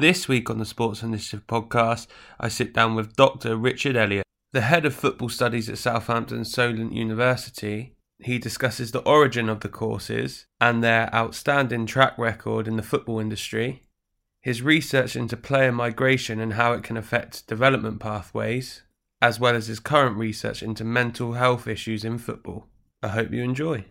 This week on the Sports Initiative podcast, I sit down with Dr. Richard Elliott, the head of football studies at Southampton Solent University. He discusses the origin of the courses and their outstanding track record in the football industry, his research into player migration and how it can affect development pathways, as well as his current research into mental health issues in football. I hope you enjoy.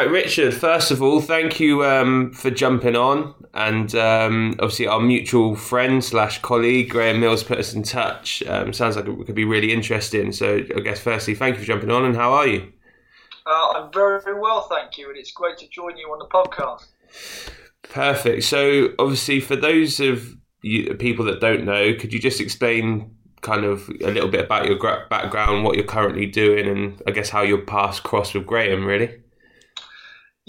Right, Richard, first of all, thank you um, for jumping on. And um, obviously, our mutual friend slash colleague, Graham Mills, put us in touch. Um, sounds like it could be really interesting. So, I guess, firstly, thank you for jumping on. And how are you? Uh, I'm very, very well, thank you. And it's great to join you on the podcast. Perfect. So, obviously, for those of you, people that don't know, could you just explain kind of a little bit about your background, what you're currently doing, and I guess how your paths crossed with Graham, really?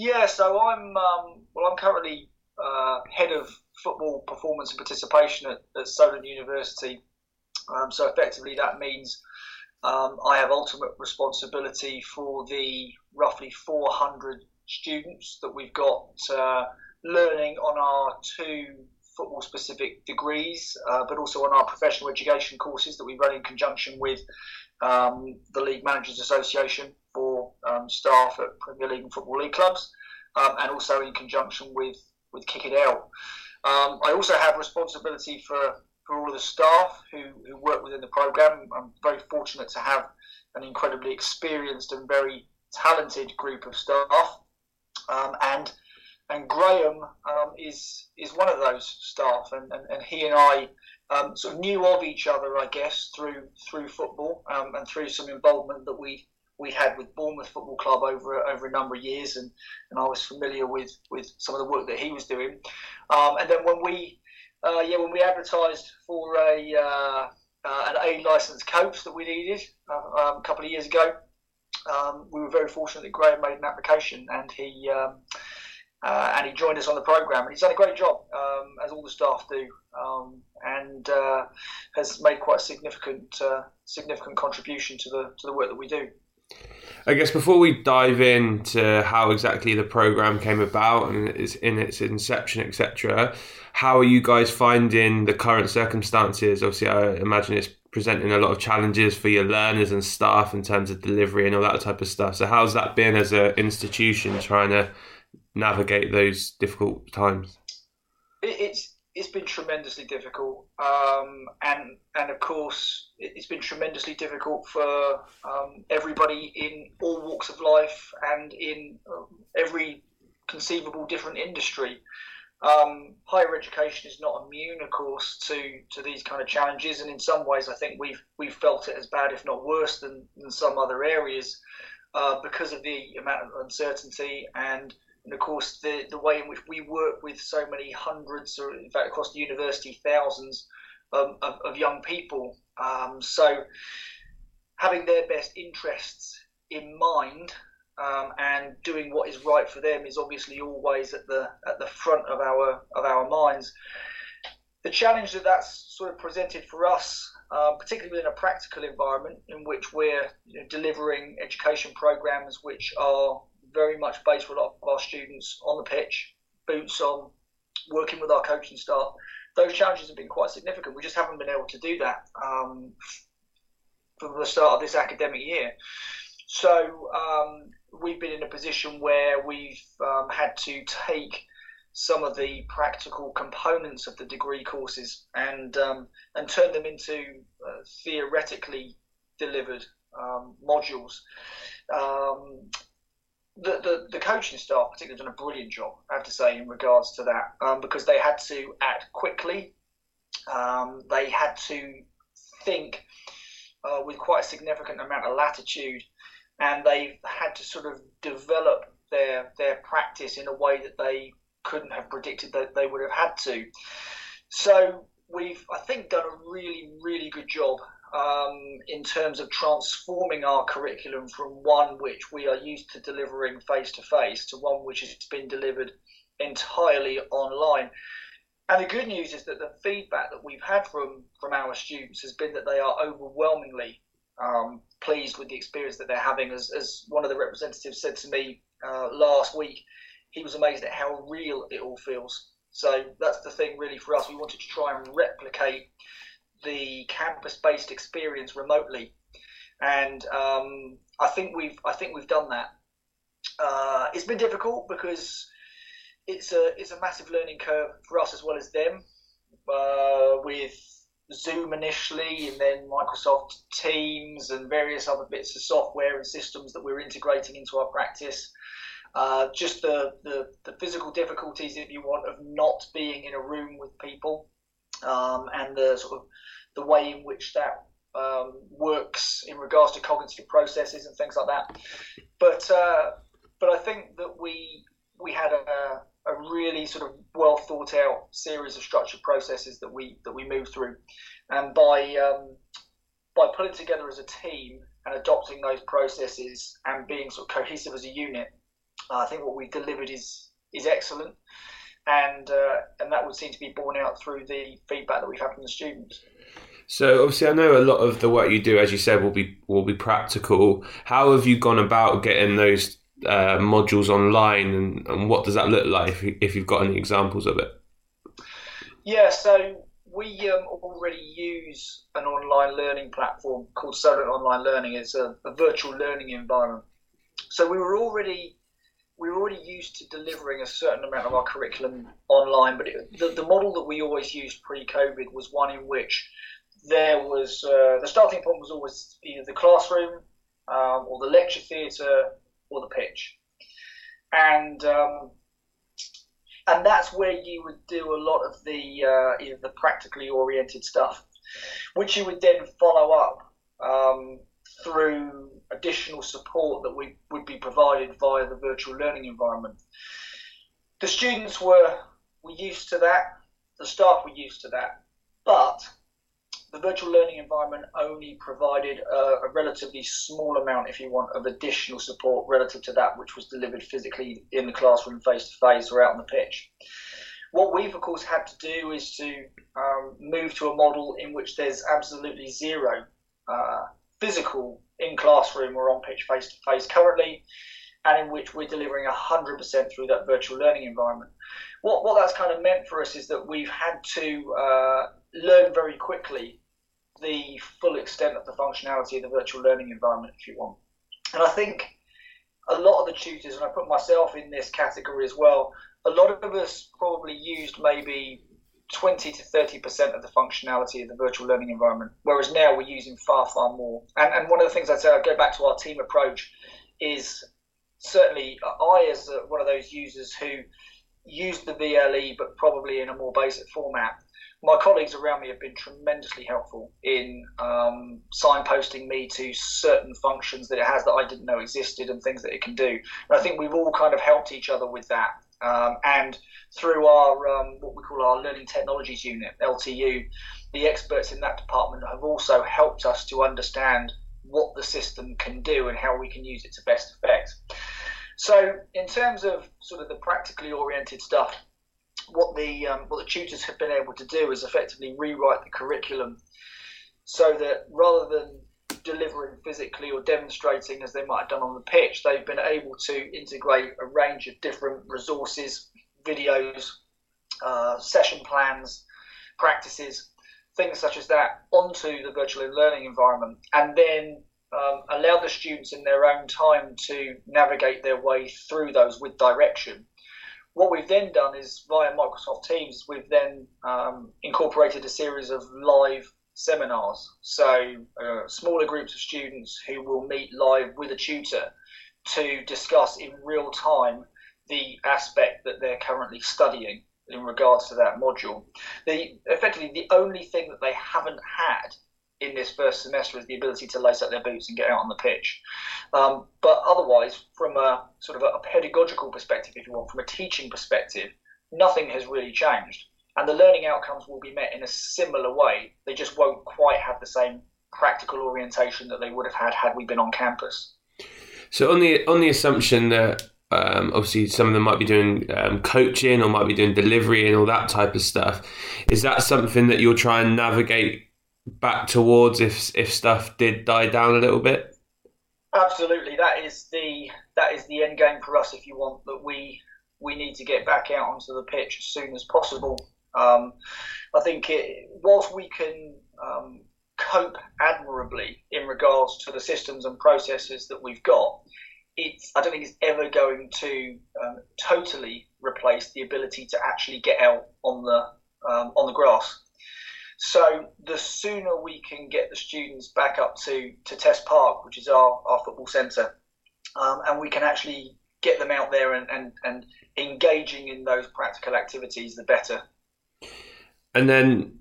Yeah, so I'm um, well. I'm currently uh, head of football performance and participation at, at Solent University. Um, so effectively, that means um, I have ultimate responsibility for the roughly 400 students that we've got uh, learning on our two football specific degrees, uh, but also on our professional education courses that we run in conjunction with um, the League Managers Association for um, staff at Premier League and Football League clubs, um, and also in conjunction with, with Kick It Out. Um, I also have responsibility for, for all of the staff who, who work within the programme. I'm very fortunate to have an incredibly experienced and very talented group of staff. Um, and and Graham um, is is one of those staff, and, and, and he and I um, sort of knew of each other, I guess, through through football um, and through some involvement that we we had with Bournemouth Football Club over over a number of years, and, and I was familiar with, with some of the work that he was doing. Um, and then when we uh, yeah when we advertised for a uh, uh, an A licensed coach that we needed uh, um, a couple of years ago, um, we were very fortunate that Graham made an application, and he. Um, uh, and he joined us on the program, and he's done a great job, um, as all the staff do, um, and uh, has made quite a significant significant contribution to the to the work that we do. I guess before we dive into how exactly the program came about and it's in its inception, etc., how are you guys finding the current circumstances? Obviously, I imagine it's presenting a lot of challenges for your learners and staff in terms of delivery and all that type of stuff. So, how's that been as an institution trying to navigate those difficult times? It's it's been tremendously difficult, um, and and of course it's been tremendously difficult for um, everybody in all walks of life and in um, every conceivable different industry. Um, higher education is not immune, of course, to, to these kind of challenges, and in some ways, I think we've we've felt it as bad, if not worse, than, than some other areas uh, because of the amount of uncertainty and and of course the the way in which we work with so many hundreds, or in fact across the university, thousands um, of, of, young people. Um, so having their best interests in mind um, and doing what is right for them is obviously always at the at the front of our of our minds. The challenge that that's sort of presented for us, um, particularly within a practical environment in which we're you know, delivering education programs which are very much based for a lot of our students on the pitch, boots on, working with our coaching staff. Those challenges have been quite significant. We just haven't been able to do that um, from the start of this academic year. So um, we've been in a position where we've um, had to take some of the practical components of the degree courses and um, and turn them into uh, theoretically delivered um, modules. The, the, the coaching staff particularly done a brilliant job, I have to say, in regards to that, um, because they had to act quickly. Um, they had to think uh, with quite a significant amount of latitude, and they had to sort of develop their their practice in a way that they couldn't have predicted that they would have had to. So we've, I think, done a really, really good job um, in terms of transforming our curriculum from one which we are used to delivering face to face to one which has been delivered entirely online. And the good news is that the feedback that we've had from from our students has been that they are overwhelmingly um, pleased with the experience that they're having. As, as one of the representatives said to me uh, last week, he was amazed at how real it all feels. So that's the thing, really, for us. We wanted to try and replicate the campus-based experience remotely, and um, I think we've I think we've done that. Uh, it's been difficult because it's a it's a massive learning curve for us as well as them. Uh, with Zoom initially, and then Microsoft Teams and various other bits of software and systems that we're integrating into our practice. Uh, just the, the, the, physical difficulties, if you want, of not being in a room with people, um, and the sort of the way in which that um, works in regards to cognitive processes and things like that. But uh, but I think that we we had a, a really sort of well thought out series of structured processes that we that we moved through, and by um, by putting together as a team and adopting those processes and being sort of cohesive as a unit, I think what we delivered is is excellent, and uh, and that would seem to be borne out through the feedback that we've had from the students. So obviously, I know a lot of the work you do, as you said, will be will be practical. How have you gone about getting those uh, modules online, and, and what does that look like? If, you, if you've got any examples of it. Yeah, so we um, already use an online learning platform called Solent Online Learning. It's a, a, virtual learning environment. So we were already we were already used to delivering a certain amount of our curriculum online, but it, the, the model that we always used pre-COVID was one in which there was uh, the starting point was always either the classroom um, or the lecture theatre or the pitch, and um, and that's where you would do a lot of the uh, either the practically oriented stuff, which you would then follow up um, through additional support that we would be provided via the virtual learning environment. The students were were used to that, the staff were used to that, but the virtual learning environment only provided a, a, relatively small amount, if you want, of additional support relative to that which was delivered physically in the classroom face to face or out on the pitch. What we've, of course, had to do is to um, move to a model in which there's absolutely zero uh, physical in classroom or on pitch face to face currently, and in which we're delivering 100% through that virtual learning environment. What, what that's kind of meant for us is that we've had to uh, learn very quickly the full extent of the functionality of the virtual learning environment if you want. And I think a lot of the tutors, and I put myself in this category as well, a lot of us probably used maybe 20 to 30% of the functionality of the virtual learning environment, whereas now we're using far, far more. And, and one of the things I'd say, I'd go back to our team approach, is certainly I, as a, one of those users who used the VLE, but probably in a more basic format, my colleagues around me have been tremendously helpful in um, signposting me to certain functions that it has that I didn't know existed and things that it can do. And I think we've all kind of helped each other with that. Um, and through our um, what we call our learning technologies unit, LTU, the experts in that department have also helped us to understand what the system can do and how we can use it to best effect. So, in terms of sort of the practically oriented stuff, what the um, what the tutors have been able to do is effectively rewrite the curriculum so that rather than delivering physically or demonstrating as they might have done on the pitch, they've been able to integrate a range of different resources, videos, uh, session plans, practices, things such as that onto the virtual learning environment, and then um, allow the students in their own time to navigate their way through those with direction. What we've then done is via Microsoft Teams, we've then um, incorporated a series of live seminars. So, uh, smaller groups of students who will meet live with a tutor to discuss in real time the aspect that they're currently studying in regards to that module. The effectively the only thing that they haven't had in this first semester is the ability to lace up their boots and get out on the pitch. Um, but otherwise, from a sort of a, a pedagogical perspective, if you want, from a teaching perspective, nothing has really changed. And the learning outcomes will be met in a similar way. They just won't quite have the same practical orientation that they would have had had we been on campus. So on the on the assumption that um, obviously some of them might be doing um, coaching or might be doing delivery and all that type of stuff. Is that something that you'll try and navigate back towards if if stuff did die down a little bit? Absolutely, that is the that is the end game for us. If you want that, we we need to get back out onto the pitch as soon as possible. Um, I think it, whilst we can um, cope admirably in regards to the systems and processes that we've got, it's I don't think it's ever going to um, totally replace the ability to actually get out on the um, on the grass. So the sooner we can get the students back up to, to Test Park, which is our, our football centre, um, and we can actually get them out there and, and, and engaging in those practical activities, the better. And then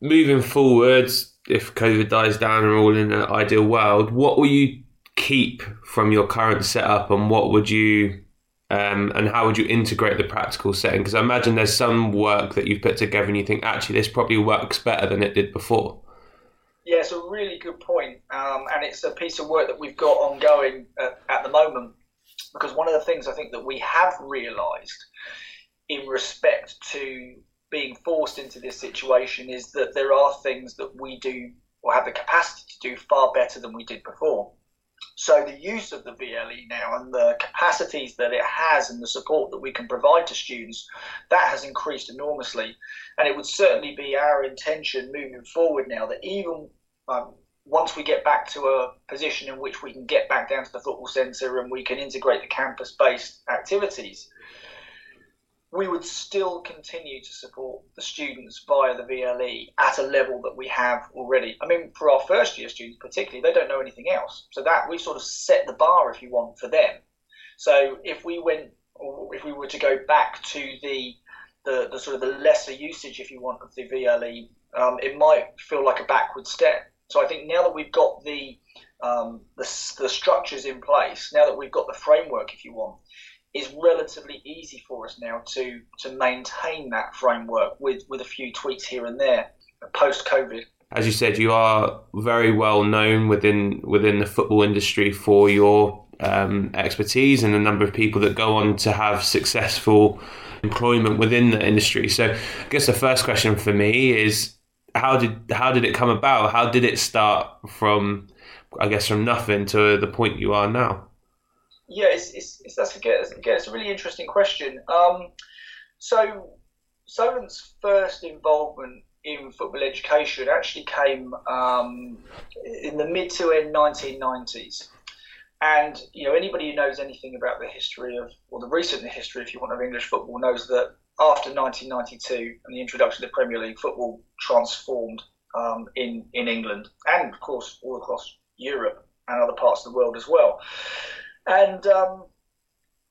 moving forwards, if COVID dies down and we're all in an ideal world, what will you keep from your current setup and what would you um, and how would you integrate the practical setting? Because I imagine there's some work that you've put together and you think actually this probably works better than it did before. Yeah, it's a really good point. Um, and it's a piece of work that we've got ongoing at, at the moment. Because one of the things I think that we have realised in respect to being forced into this situation is that there are things that we do or have the capacity to do far better than we did before. So the use of the VLE now and the capacities that it has and the support that we can provide to students, that has increased enormously. And it would certainly be our intention moving forward now that even um, once we get back to a position in which we can get back down to the football centre and we can integrate the campus-based activities, we would still continue to support the students via the VLE at a level that we have already. I mean, for our first year students particularly, they don't know anything else. So that we sort of set the bar, if you want, for them. So if we went, or if we were to go back to the the, the sort of the lesser usage, if you want, of the VLE, um, it might feel like a backward step. So I think now that we've got the, um, the the structures in place, now that we've got the framework, if you want, is relatively easy for us now to to maintain that framework with with a few tweaks here and there post COVID. As you said, you are very well known within within the football industry for your um, expertise and the number of people that go on to have successful employment within the industry. So, I guess the first question for me is how did how did it come about? How did it start from I guess from nothing to the point you are now? Yeah, it's, it's, it's that's again, it's a really interesting question. Um, so, Solent's first involvement in football education actually came um, in the mid to end 1990s. And you know, anybody who knows anything about the history of, or the recent history, if you want, of English football, knows that after 1992 and the introduction of the Premier League, football transformed um, in in England and, of course, all across Europe and other parts of the world as well. And um,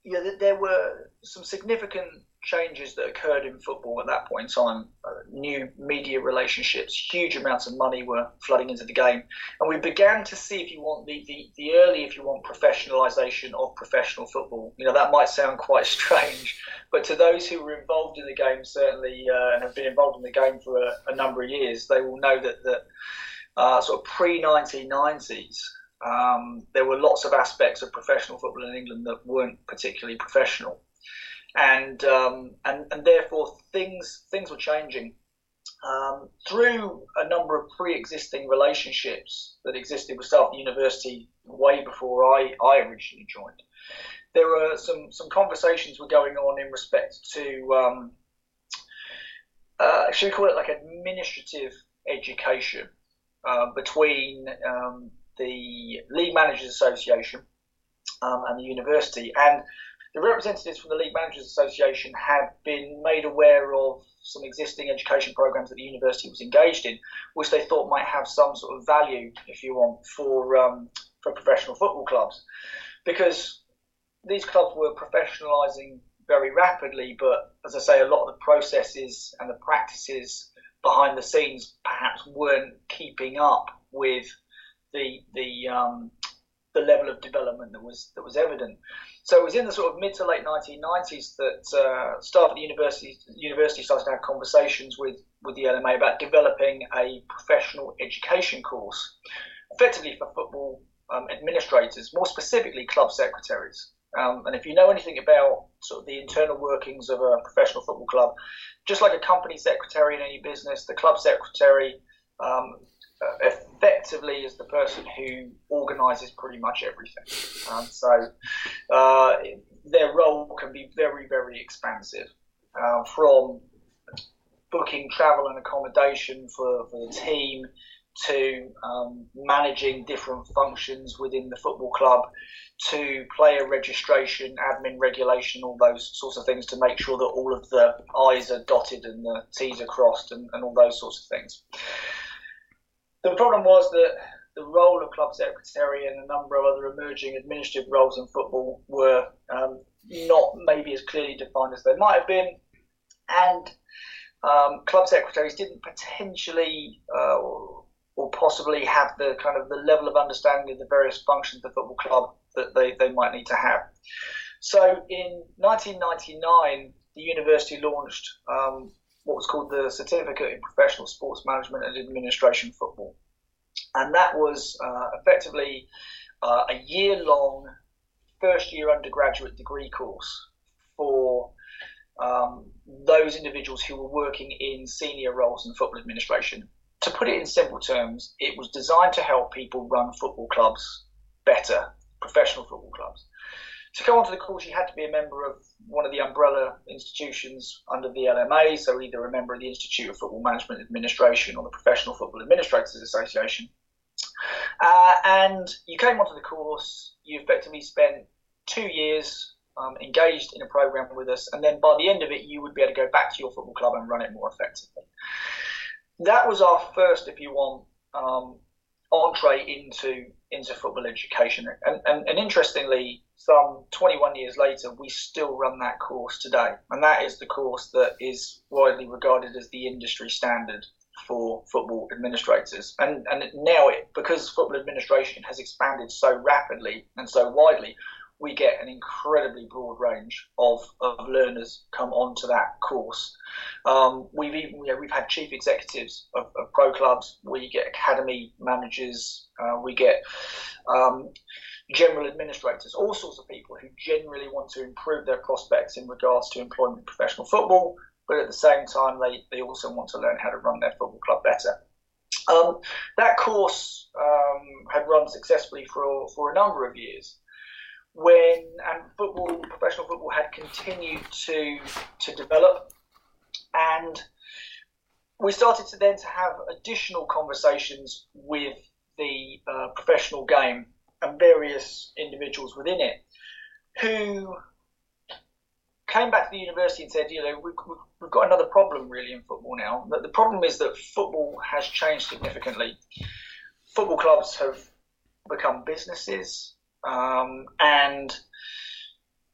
yeah, there were some significant changes that occurred in football at that point in time. Uh, new media relationships, huge amounts of money were flooding into the game, and we began to see, if you want, the, the, the early, if you want, professionalisation of professional football. You know, that might sound quite strange, but to those who were involved in the game, certainly, uh, and have been involved in the game for a, a number of years, they will know that that uh, sort of pre 1990s um, there were lots of aspects of professional football in England that weren't particularly professional, and um, and and therefore things things were changing um, through a number of pre-existing relationships that existed with the university way before I, I originally joined. There were some some conversations were going on in respect to um, uh, should we call it like administrative education uh, between um, the League Managers Association um, and the university. And the representatives from the League Managers Association had been made aware of some existing education programs that the university was engaged in, which they thought might have some sort of value, if you want, for um, for professional football clubs, because these clubs were professionalising very rapidly. But as I say, a lot of the processes and the practices behind the scenes perhaps weren't keeping up with the the um, the level of development that was that was evident. So it was in the sort of mid to late 1990s that uh, staff at the university university started to have conversations with with the LMA about developing a professional education course, effectively for football um, administrators, more specifically club secretaries. Um, and if you know anything about sort of the internal workings of a professional football club, just like a company secretary in any business, the club secretary um, effectively is the person who organises pretty much everything. Um, so uh, their role can be very, very expansive, uh, from booking travel and accommodation for, for the team to um, managing different functions within the football club to player registration, admin regulation, all those sorts of things to make sure that all of the I's are dotted and the T's are crossed and, and all those sorts of things. The problem was that the role of club secretary and a number of other emerging administrative roles in football were um, not maybe as clearly defined as they might have been, and um, club secretaries didn't potentially uh, or possibly have the kind of the level of understanding of the various functions of the football club that they, they might need to have. So in 1999, the university launched um, what was called the Certificate in Professional Sports Management and Administration Football. And that was uh, effectively uh, a year long first year undergraduate degree course for um, those individuals who were working in senior roles in football administration. To put it in simple terms, it was designed to help people run football clubs better, professional football clubs. To go onto the course, you had to be a member of one of the umbrella institutions under the LMA, so either a member of the Institute of Football Management Administration or the Professional Football Administrators Association. Uh, and you came onto the course, you effectively spent two years um, engaged in a program with us, and then by the end of it, you would be able to go back to your football club and run it more effectively. That was our first, if you want, um, entree into into football education. And, and, and interestingly, some 21 years later, we still run that course today. And that is the course that is widely regarded as the industry standard for football administrators. And, and now, it, because football administration has expanded so rapidly and so widely, we get an incredibly broad range of, of learners come onto that course. Um, we've even you know, we've had chief executives of, of, pro clubs. We get academy managers. Uh, we get um, general administrators, all sorts of people who generally want to improve their prospects in regards to employment in professional football, but at the same time they, they also want to learn how to run their football club better. Um, that course um, had run successfully for for a number of years when and football, professional football, had continued to to develop, and we started to then to have additional conversations with the uh, professional game and various individuals within it who came back to the university and said, you know, we, have got another problem really in football now. The problem is that football has changed significantly. Football clubs have become businesses. Um, and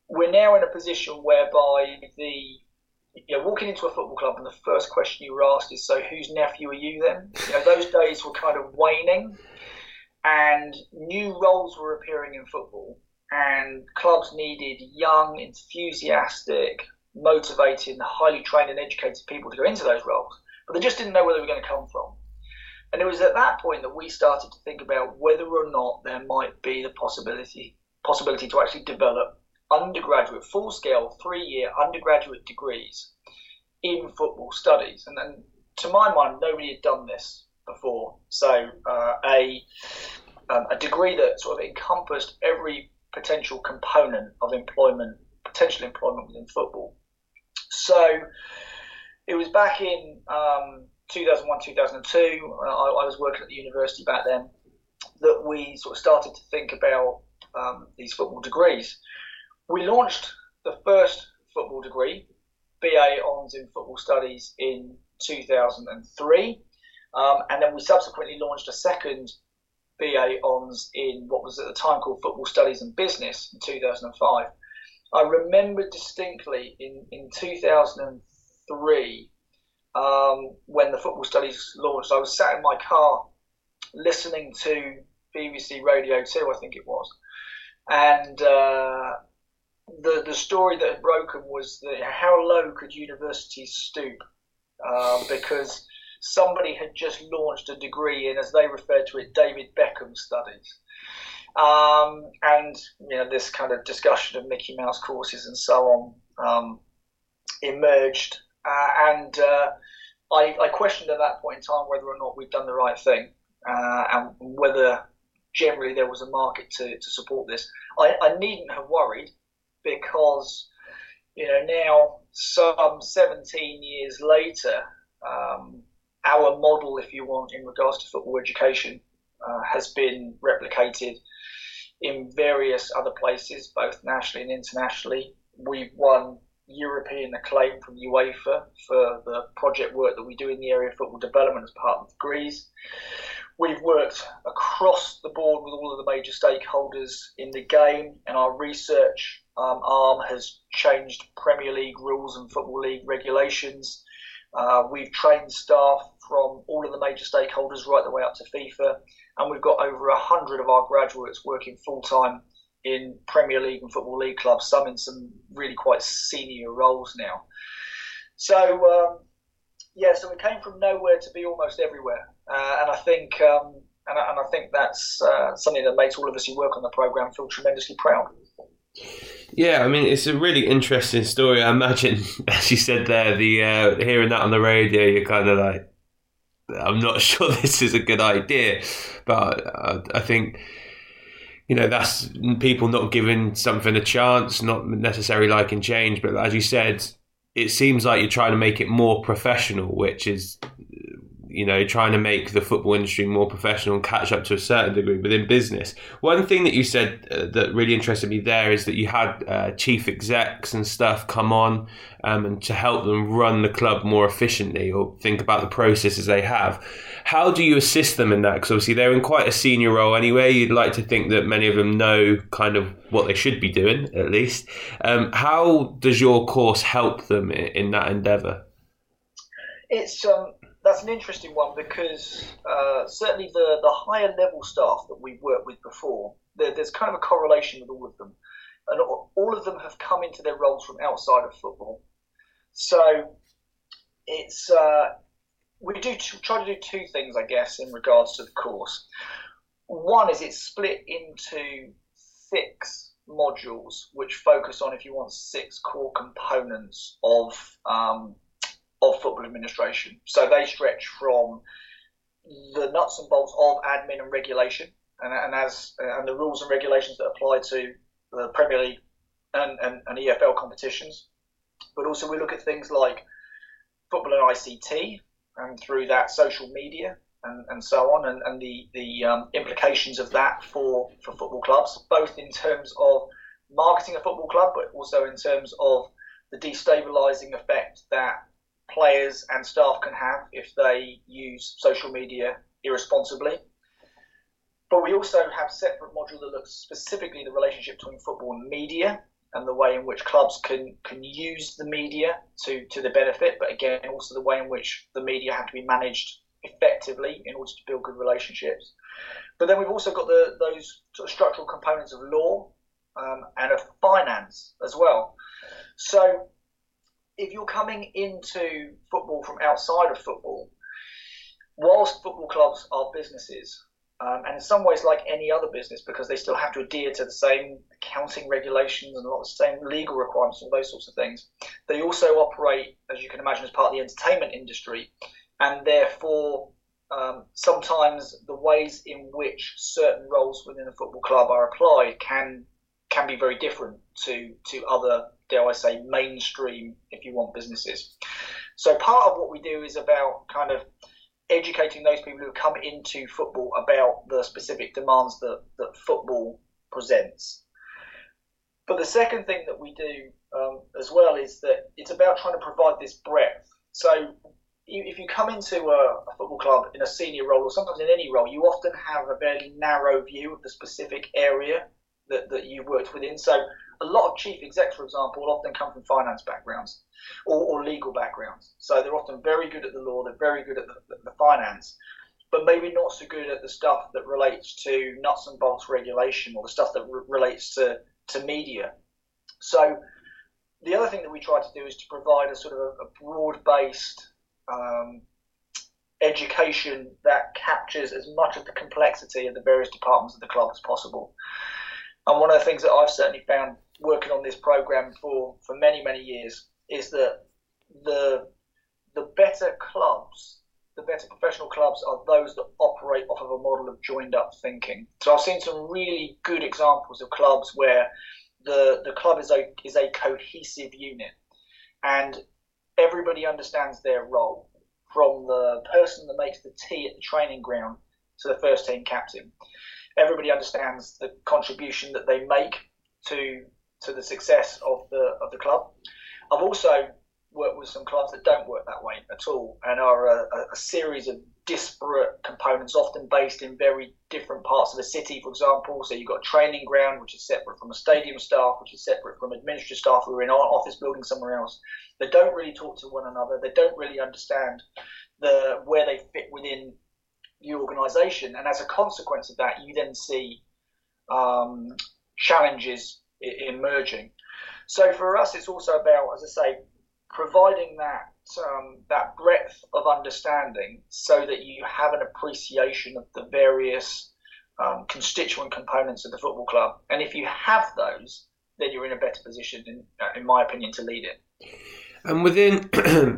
we're now in a position whereby the you know, walking into a football club and the first question you were asked is, "So, whose nephew are you?" Then, you know, those days were kind of waning, and new roles were appearing in football, and clubs needed young, enthusiastic, motivated, highly trained and educated people to go into those roles, but they just didn't know where they were going to come from. And it was at that point that we started to think about whether or not there might be the possibility possibility to actually develop undergraduate, full scale, three year undergraduate degrees in football studies. And then, to my mind, nobody had done this before. So, uh, a, um, a degree that sort of encompassed every potential component of employment, potential employment within football. So, it was back in um, 2001, 2002, I, I, was working at the university back then, that we sort of started to think about um, these football degrees. We launched the first football degree, BA Hons in Football Studies, in 2003, um, and then we subsequently launched a second BA Hons in what was at the time called Football Studies and Business in 2005. I remember distinctly in, in 2003 um, when the football studies launched. I was sat in my car listening to BBC Radio 2, I think it was, and uh, the the story that had broken was that how low could universities stoop uh, because somebody had just launched a degree in, as they referred to it, David Beckham studies. Um, and you know this kind of discussion of Mickey Mouse courses and so on um, emerged, uh, and uh, I, I, questioned at that point in time whether or not we'd done the right thing uh, and whether generally there was a market to, to support this. I, I needn't have worried because you know now some 17 years later. Um, our model, if you want, in regards to football education, uh, has been replicated in various other places, both nationally and internationally. We've won European acclaim from UEFA for the project work that we do in the area of football development as part of Greece. We've worked across the board with all of the major stakeholders in the game, and our research um, arm has changed Premier League rules and Football League regulations. Uh, we've trained staff from all of the major stakeholders right the way up to FIFA, and we've got over a hundred of our graduates working full time in Premier League and Football League clubs, some in some really quite senior roles now. So, um, yeah, so we came from nowhere to be almost everywhere, uh, and I think. Um, and, I, and I think that's uh, something that makes all of us who work on the program feel tremendously proud. Yeah, I mean, it's a really interesting story. I imagine, as you said there, the uh, hearing that on the radio, you're kind of like, I'm not sure this is a good idea, but uh, I think you know that's people not giving something a chance, not necessarily liking change. But as you said, it seems like you're trying to make it more professional, which is you know, trying to make the football industry more professional and catch up to a certain degree within business. One thing that you said uh, that really interested me there is that you had uh, chief execs and stuff come on um, and to help them run the club more efficiently or think about the processes they have. How do you assist them in that? Because obviously they're in quite a senior role anyway. You'd like to think that many of them know kind of what they should be doing, at least. Um, how does your course help them in, in that endeavour? It's um, that's an interesting one because uh, certainly the, the higher level staff that we've worked with before, there, there's kind of a correlation with all of them. And all of them have come into their roles from outside of football. So it's uh, we do t- try to do two things, I guess, in regards to the course. One is it's split into six modules, which focus on, if you want, six core components of um, of football administration. So they stretch from the nuts and bolts of admin and regulation, and, and as and the rules and regulations that apply to the Premier League and, and, and EFL competitions. But also we look at things like football and ICT, and through that social media and, and so on, and, and the the um, implications of that for for football clubs, both in terms of marketing a football club, but also in terms of the destabilizing effect that players and staff can have if they use social media irresponsibly. But we also have separate module that looks specifically the relationship between football and media and the way in which clubs can, can use the media to, to the benefit, but again, also the way in which the media have to be managed effectively in order to build good relationships. But then we've also got the, those sort of structural components of law um, and of finance as well. So if you're coming into football from outside of football, whilst football clubs are businesses, um, and in some ways like any other business, because they still have to adhere to the same accounting regulations and a lot of the same legal requirements and all those sorts of things, they also operate, as you can imagine, as part of the entertainment industry, and therefore. Um, sometimes the ways in which certain roles within a football club are applied can can be very different to to other dare I say, mainstream, if you want, businesses. So part of what we do is about kind of educating those people who come into football about the specific demands that, that football presents. But the second thing that we do um, as well is that it's about trying to provide this breadth. So if you come into a, football club in a senior role or sometimes in any role, you often have a very narrow view of the specific area that, that you worked within. So a lot of chief execs, for example, often come from finance backgrounds or, or, legal backgrounds. So they're often very good at the law, they're very good at the, the, the finance, but maybe not so good at the stuff that relates to nuts and bolts regulation or the stuff that re- relates to, to media. So the other thing that we try to do is to provide a sort of a, a broad based um, education that captures as much of the complexity of the various departments of the club as possible. And one of the things that I've certainly found working on this program for, for many, many years is that the the better clubs, the better professional clubs are those that operate off of a model of joined up thinking. So I've seen some really good examples of clubs where the, the club is a, is a cohesive unit and everybody understands their role from the person that makes the tea at the training ground to the first team captain. Everybody understands the contribution that they make to to the success of the of the club. I've also worked with some clubs that don't work that way at all and are a, a, series of disparate components, often based in very different parts of the city, for example. So you've got a training ground, which is separate from a stadium staff, which is separate from administrative staff who are in an office building somewhere else. They don't really talk to one another. They don't really understand the where they fit within the organisation, and as a consequence of that, you then see um, challenges emerging. So for us, it's also about, as I say, providing that um, that breadth of understanding so that you have an appreciation of the various um, constituent components of the football club. And if you have those, then you're in a better position, in, uh, in my opinion, to lead it. And within,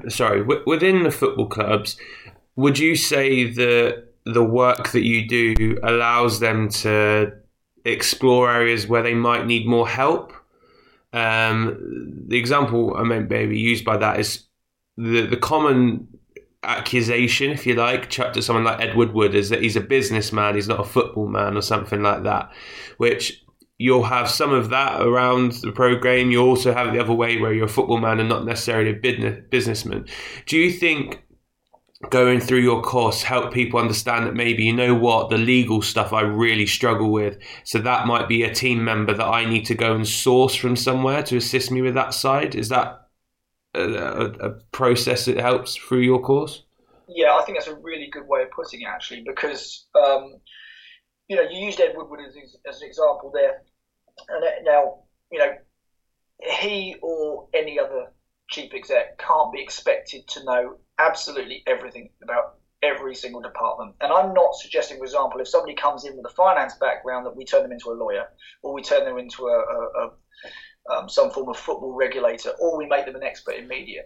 sorry, within the football clubs, would you say that the work that you do allows them to explore areas where they might need more help? Um, the example I meant maybe used by that is the the common accusation, if you like, chucked at someone like Ed Woodward is that he's a businessman, he's not a football man or something like that, which you'll have some of that around the program. You also have it the other way where you're a football man and not necessarily a business businessman. Do you think going through your course help people understand that maybe you know what the legal stuff I really struggle with. So that might be a team member that I need to go and source from somewhere to assist me with that side. Is that a, a, a process that helps through your course? Yeah I think that's a really good way of putting it actually because um, you know you used Ed Woodward as, as an example there. And now you know he or any other chief exec can't be expected to know absolutely everything about every single department. And I'm not suggesting, for example, if somebody comes in with a finance background, that we turn them into a lawyer, or we turn them into a, a, a um, some form of football regulator, or we make them an expert in media.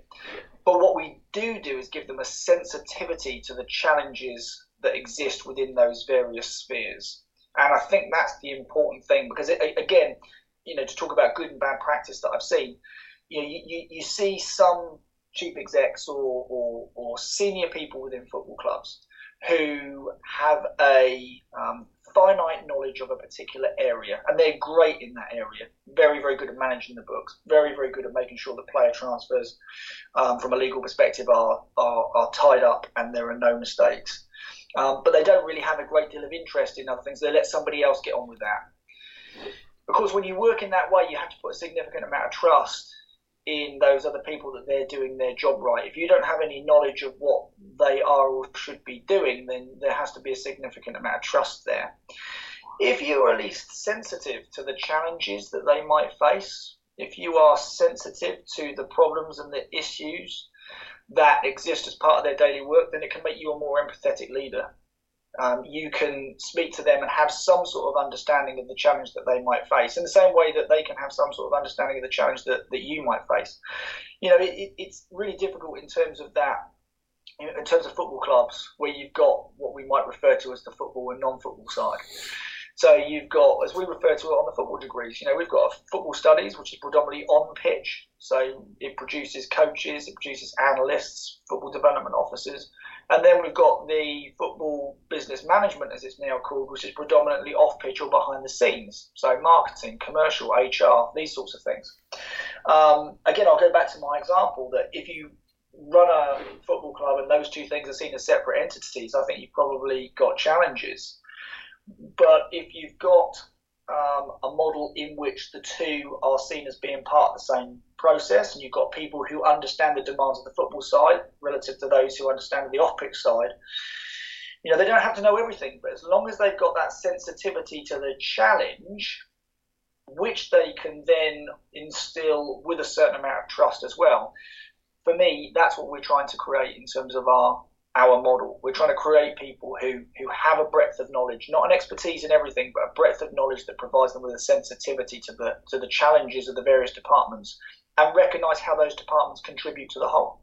But what we do do is give them a sensitivity to the challenges that exist within those various spheres. And I think that's the important thing because, it, again, you know, to talk about good and bad practice that I've seen, you know, you, you, you see some chief execs or, or, or, senior people within football clubs who have a um, finite knowledge of a particular area, and they're great in that area. Very, very good at managing the books. Very, very good at making sure that player transfers, um, from a legal perspective, are, are, are tied up and there are no mistakes. Um, but they don't really have a great deal of interest in other things. They let somebody else get on with that. Because when you work in that way, you have to put a significant amount of trust in those other people that they're doing their job right. If you don't have any knowledge of what they are or should be doing, then there has to be a significant amount of trust there. If you are at least sensitive to the challenges that they might face, if you are sensitive to the problems and the issues that exist as part of their daily work, then it can make you a more empathetic leader um, you can speak to them and have some sort of understanding of the challenge that they might face in the same way that they can have some sort of understanding of the challenge that, that you might face. You know, it, it's really difficult in terms of that, in terms of football clubs, where you've got what we might refer to as the football and non football side. So you've got, as we refer to it on the football degrees, you know, we've got football studies, which is predominantly on pitch. So it produces coaches, it produces analysts, football development officers, and then we've got the football business management, as it's now called, which is predominantly off pitch or behind the scenes. So marketing, commercial, HR, these sorts of things. Um, again, I'll go back to my example that if you run a football club and those two things are seen as separate entities, I think you've probably got challenges. But if you've got um, a model in which the two are seen as being part of the same process, and you've got people who understand the demands of the football side relative to those who understand the off-pitch side. You know, they don't have to know everything, but as long as they've got that sensitivity to the challenge, which they can then instill with a certain amount of trust as well. For me, that's what we're trying to create in terms of our our model. We're trying to create people who, who have a breadth of knowledge, not an expertise in everything, but a breadth of knowledge that provides them with a sensitivity to the to the challenges of the various departments and recognise how those departments contribute to the whole.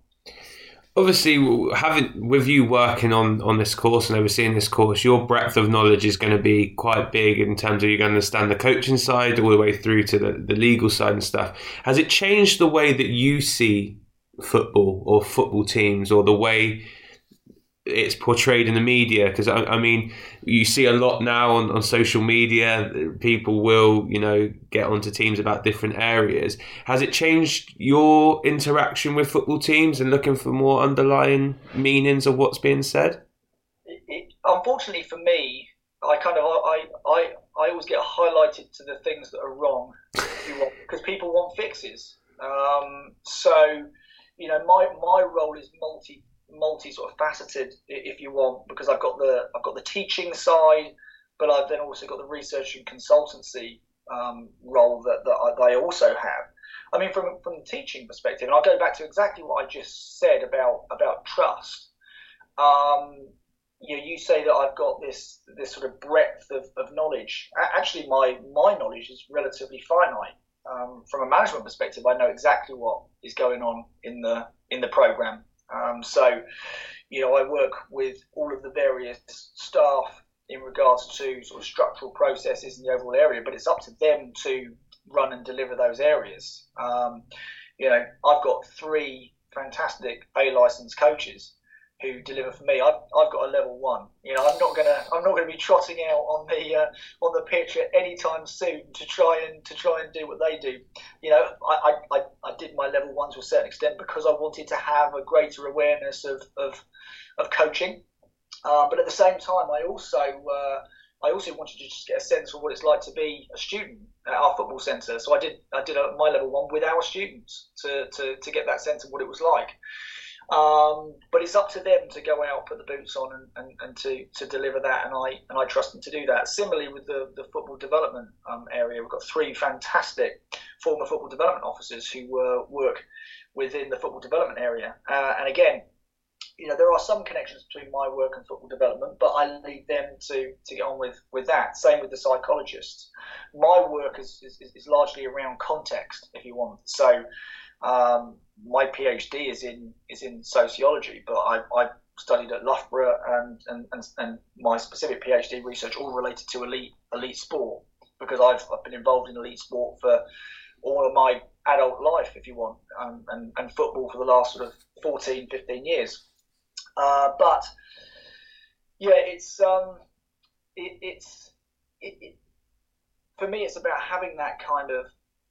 Obviously, having with you working on, on this course and overseeing this course, your breadth of knowledge is going to be quite big in terms of you going to understand the coaching side all the way through to the, the legal side and stuff. Has it changed the way that you see football or football teams or the way it's portrayed in the media because I, I, mean you see a lot now on, on social media people will you know get onto teams about different areas. Has it changed your interaction with football teams and looking for more underlying meanings of what's being said? It, it, unfortunately for me i kind of I, I i always get highlighted to the things that are wrong. Because people want fixes. Um, so you know my my role is multi multi sort of faceted, if you want, because I've got the I've got the teaching side, but I've then also got the research and consultancy um, role that, that I, they also have. I mean, from from the teaching perspective, and I'll go back to exactly what I just said about about trust. Um, you know, you say that I've got this this sort of breadth of, of knowledge. Actually, my my knowledge is relatively finite. Um, from a management perspective, I know exactly what is going on in the in the program um, so, you know, I work with all of the various staff in regards to sort of structural processes in the overall area, but it's up to them to run and deliver those areas. Um, you know, I've got three fantastic A licensed coaches who deliver for me. I've, I've got a level one. You know, I'm not gonna I'm not gonna be trotting out on the uh, on the pitch at any time soon to try and to try and do what they do. You know, I, I, I did my level one to a certain extent because I wanted to have a greater awareness of of, of coaching. Uh, but at the same time, I also uh, I also wanted to just get a sense of what it's like to be a student at our football centre. So I did I did a, my level one with our students to, to, to get that sense of what it was like. Um, but it's up to them to go out, put the boots on, and, and, and, to, to deliver that. And I and I trust them to do that. Similarly, with the, the football development um, area, we've got three fantastic former football development officers who uh, work within the football development area. Uh, and again, you know, there are some connections between my work and football development, but I leave them to, to get on with, with that. Same with the psychologists. My work is, is, is largely around context, if you want. So um, my PhD is in is in sociology, but I, I studied at Loughborough and, and, and, and, my specific PhD research all related to elite elite sport because I've, I've been involved in elite sport for all of my adult life, if you want, um, and, and football for the last sort of 14, 15 years. Uh, but yeah, it's um, it, it's it, it, for me, it's about having that kind of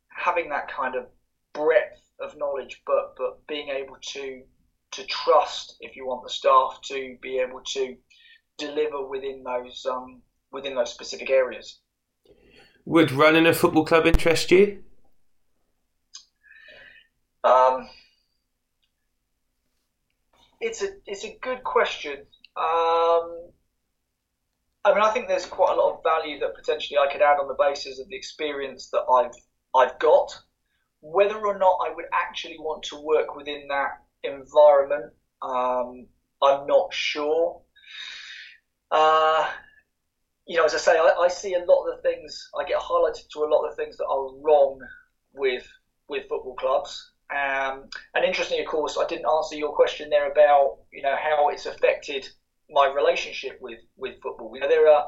having that kind of breadth of knowledge, but but being able to to trust, if you want the staff to be able to deliver within those um, within those specific areas. Would running a football club interest you? Um, it's a it's a good question. Um, I mean, I think there's quite a lot of value that potentially I could add on the basis of the experience that I've I've got. Whether or not I would actually want to work within that environment, um, I'm not sure. Uh, you know, as I say, I, I, see a lot of the things I get highlighted to a lot of the things that are wrong with with football clubs. Um, and interestingly, of course, I didn't answer your question there about you know how it's affected my relationship with with football. You know, there are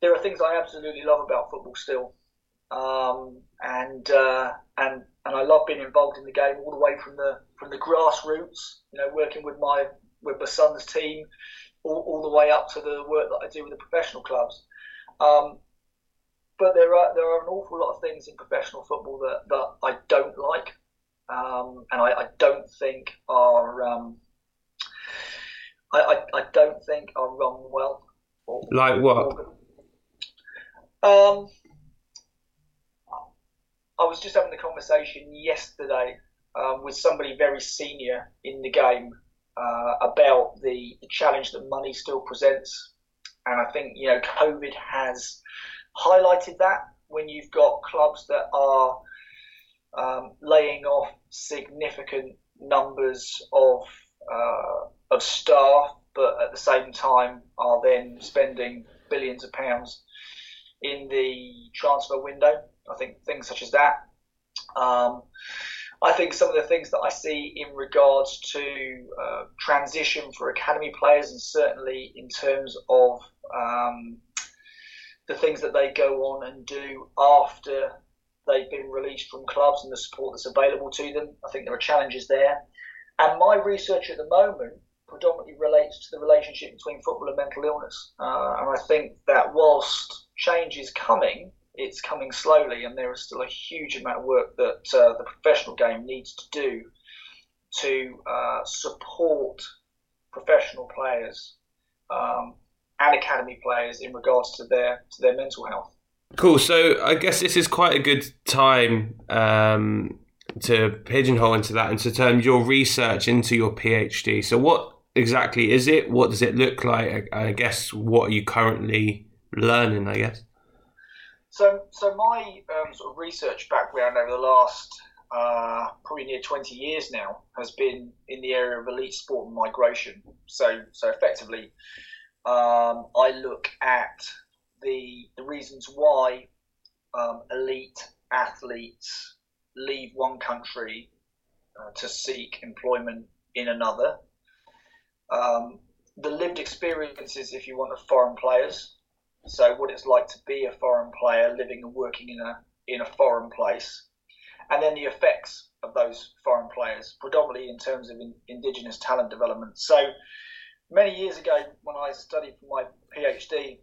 there are things I absolutely love about football still. Um, and uh, and and I love being involved in the game all the way from the from the grassroots. You know, working with my with my son's team, all, all the way up to the work that I do with the professional clubs. Um, but there are there are an awful lot of things in professional football that, that I don't like, um, and I, I, don't think are um, I, I, I, don't think are run well. Or, like what? Or, um, I was just having a conversation yesterday um, with somebody very senior in the game uh, about the, the, challenge that money still presents, and I think you know COVID has highlighted that when you've got clubs that are um, laying off significant numbers of uh, of staff, but at the same time are then spending billions of pounds in the transfer window. I think things such as that. Um, I think some of the things that I see in regards to uh, transition for academy players, and certainly in terms of um, the things that they go on and do after they've been released from clubs and the support that's available to them, I think there are challenges there. And my research at the moment predominantly relates to the relationship between football and mental illness. Uh, and I think that whilst change is coming, it's coming slowly, and there is still a huge amount of work that uh, the professional game needs to do to uh, support professional players um, and academy players in regards to their to their mental health. Cool. So I guess this is quite a good time um, to pigeonhole into that and to turn your research into your PhD. So what exactly is it? What does it look like? I guess what are you currently learning? I guess. So, so my um, sort of research background over the last uh, probably near 20 years now has been in the area of elite sport and migration. So, so effectively, um, I look at the the reasons why um, elite athletes leave one country uh, to seek employment in another. Um, the lived experiences, if you want, of foreign players. So what it's like to be a foreign player living and working in a in a foreign place, and then the effects of those foreign players, predominantly in terms of in, indigenous talent development. So many years ago, when I studied for my PhD,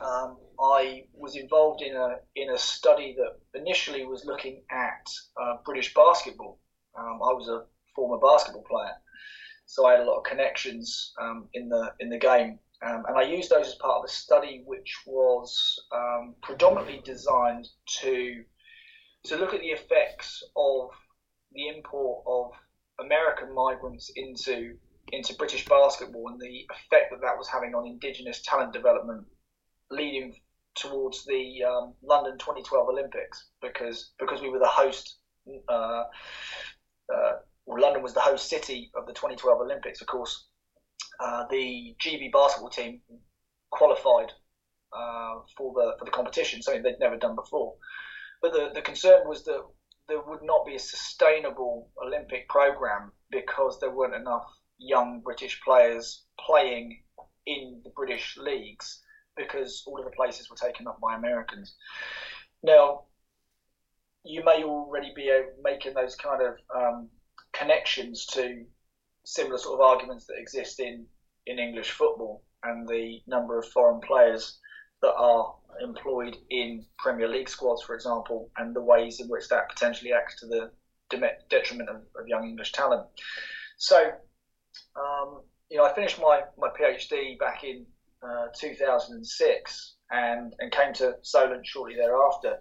um, I was involved in a in a study that initially was looking at uh, British basketball. Um, I was a former basketball player, so I had a lot of connections um, in the in the game. Um, and I used those as part of a study which was um, predominantly designed to to look at the effects of the import of American migrants into into British basketball and the effect that that was having on Indigenous talent development, leading towards the um, London 2012 Olympics because because we were the host. Uh, uh, well, London was the host city of the 2012 Olympics. Of course, uh, the GB basketball team qualified uh, for the for the competition, something they'd never done before. But the, the concern was that there would not be a sustainable Olympic program because there weren't enough young British players playing in the British leagues because all of the places were taken up by Americans. Now, you may already be making those kind of um, connections to similar sort of arguments that exist in, in English football and the number of foreign players that are employed in Premier League squads, for example, and the ways in which that potentially acts to the detriment of, of young English talent. So, um, you know, I finished my, my PhD back in uh, 2006 and, and came to Solent shortly thereafter,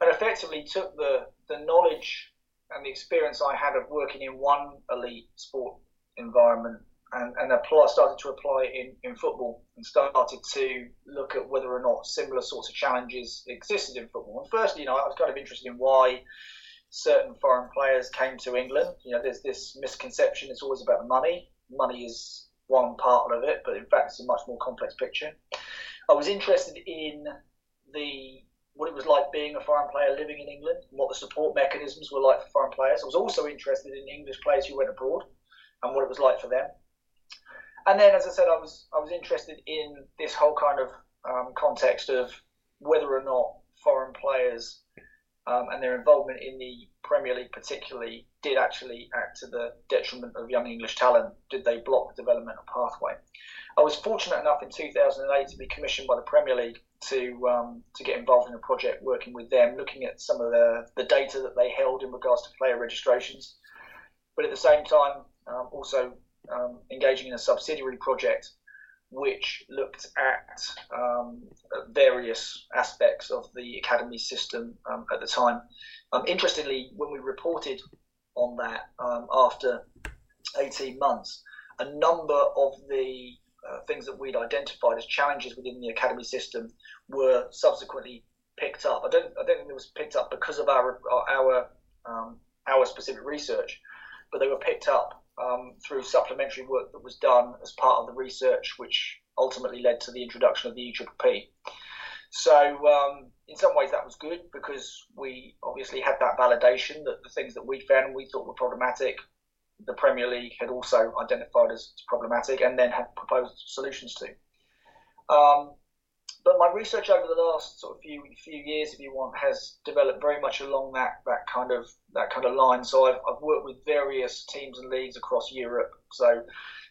and effectively took the, the knowledge and the experience I had of working in one elite sport environment and, and apply, started to apply in, in football and started to look at whether or not similar sorts of challenges existed in football. And firstly, you know, I was kind of interested in why certain foreign players came to England. You know, there's this misconception it's always about money. Money is one part of it, but in fact, it's a much more complex picture. I was interested in the what it was like being a foreign player living in England, and what the support mechanisms were like for foreign players. I was also interested in English players who went abroad and what it was like for them. And then, as I said, I was I was interested in this whole kind of um, context of whether or not foreign players um, and their involvement in the Premier League, particularly, did actually act to the detriment of young English talent. Did they block the developmental pathway? I was fortunate enough in 2008 to be commissioned by the Premier League to um, to get involved in a project working with them, looking at some of the, the data that they held in regards to player registrations, but at the same time um, also um, engaging in a subsidiary project which looked at um, various aspects of the academy system um, at the time. Um, interestingly, when we reported on that after 18 months, a number of the uh, things that we'd identified as challenges within the academy system were subsequently picked up. I don't, I don't think it was picked up because of our our um, our specific research, but they were picked up um, through supplementary work that was done as part of the research, which ultimately led to the introduction of the EPPP. So, um, in some ways, that was good because we obviously had that validation that the things that we found and we thought were problematic, the Premier League had also identified as problematic and then had proposed solutions to. Um, but my research over the last sort of few few years, if you want, has developed very much along that that kind of that kind of line. So I've, I've worked with various teams and leagues across Europe. So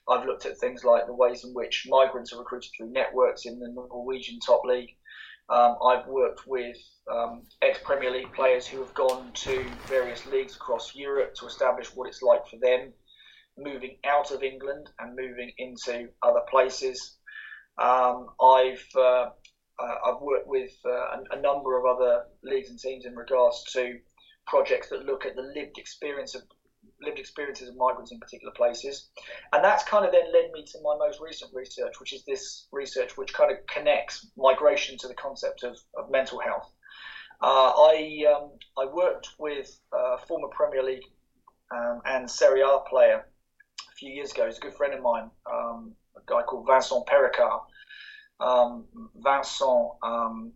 I've looked at things like the ways in which migrants are recruited through networks in the Norwegian top league. Um, I've worked with um, ex Premier League players who have gone to various leagues across Europe to establish what it's like for them moving out of England and moving into other places. Um, I've uh, I've worked with uh, a, a, number of other leagues and teams in regards to projects that look at the lived experience of lived experiences of migrants in particular places, and that's kind of then led me to my most recent research, which is this research which kind of connects migration to the concept of, of mental health. Uh, I um, I worked with a former Premier League um, and Serie A player a few years ago. He's a good friend of mine. Um, a guy called Vincent Pericard. Um, Vincent um,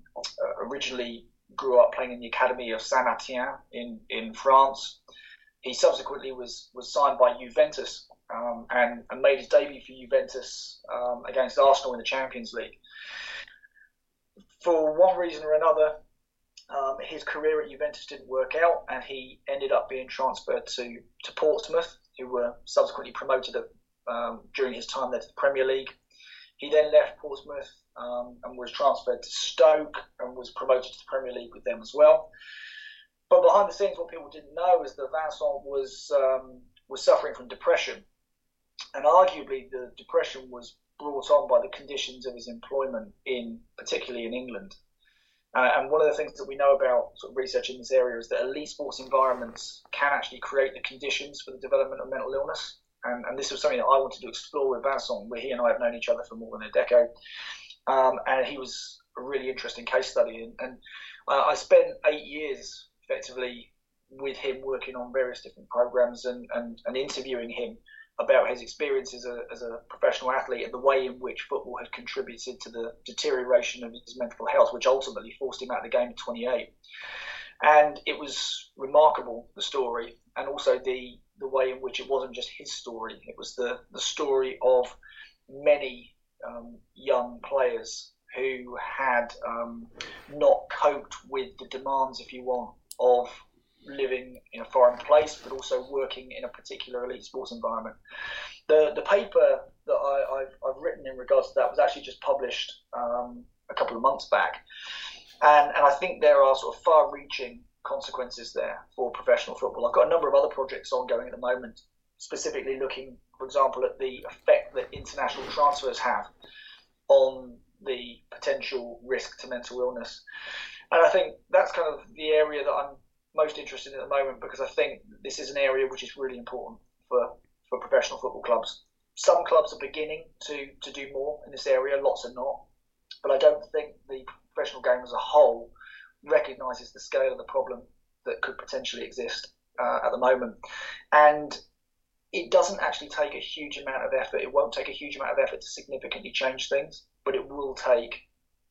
originally grew up playing in the academy of Saint Etienne in, in France. He subsequently was, was signed by Juventus um, and, and, made his debut for Juventus um, against Arsenal in the Champions League. For one reason or another, um, his career at Juventus didn't work out, and he ended up being transferred to, to Portsmouth, who were subsequently promoted um, during his time there to the Premier League. He then left Portsmouth um, and was transferred to Stoke and was promoted to the Premier League with them as well. But behind the scenes, what people didn't know is that Vincent was um, was suffering from depression, and arguably the depression was brought on by the conditions of his employment in, particularly in England. Uh, and one of the things that we know about sort of research in this area is that elite sports environments can actually create the conditions for the development of mental illness and, and this was something that I wanted to explore with Vincent, where he and I have known each other for more than a decade. Um, and he was a really interesting case study. And, and uh, I spent eight years effectively with him working on various different programs and, and, and interviewing him about his experience as a, as a professional athlete and the way in which football had contributed to the deterioration of his mental health, which ultimately forced him out of the game at 28. And it was remarkable, the story, and also the the way in which it wasn't just his story, it was the, the story of many um, young players who had um, not coped with the demands, if you want, of living in a foreign place, but also working in a particular elite sports environment. The, the paper that I, have I've written in regards to that was actually just published um, a couple of months back. And, and I think there are sort of far reaching consequences there for professional football. I've got a number of other projects ongoing at the moment, specifically looking, for example, at the effect that international transfers have on the potential risk to mental illness. And I think that's kind of the area that I'm most interested in at the moment because I think this is an area which is really important for, for professional football clubs. Some clubs are beginning to, to do more in this area, lots are not. But I don't think the professional game as a whole recognises the scale of the problem that could potentially exist uh, at the moment. And it doesn't actually take a huge amount of effort. It won't take a huge amount of effort to significantly change things, but it will take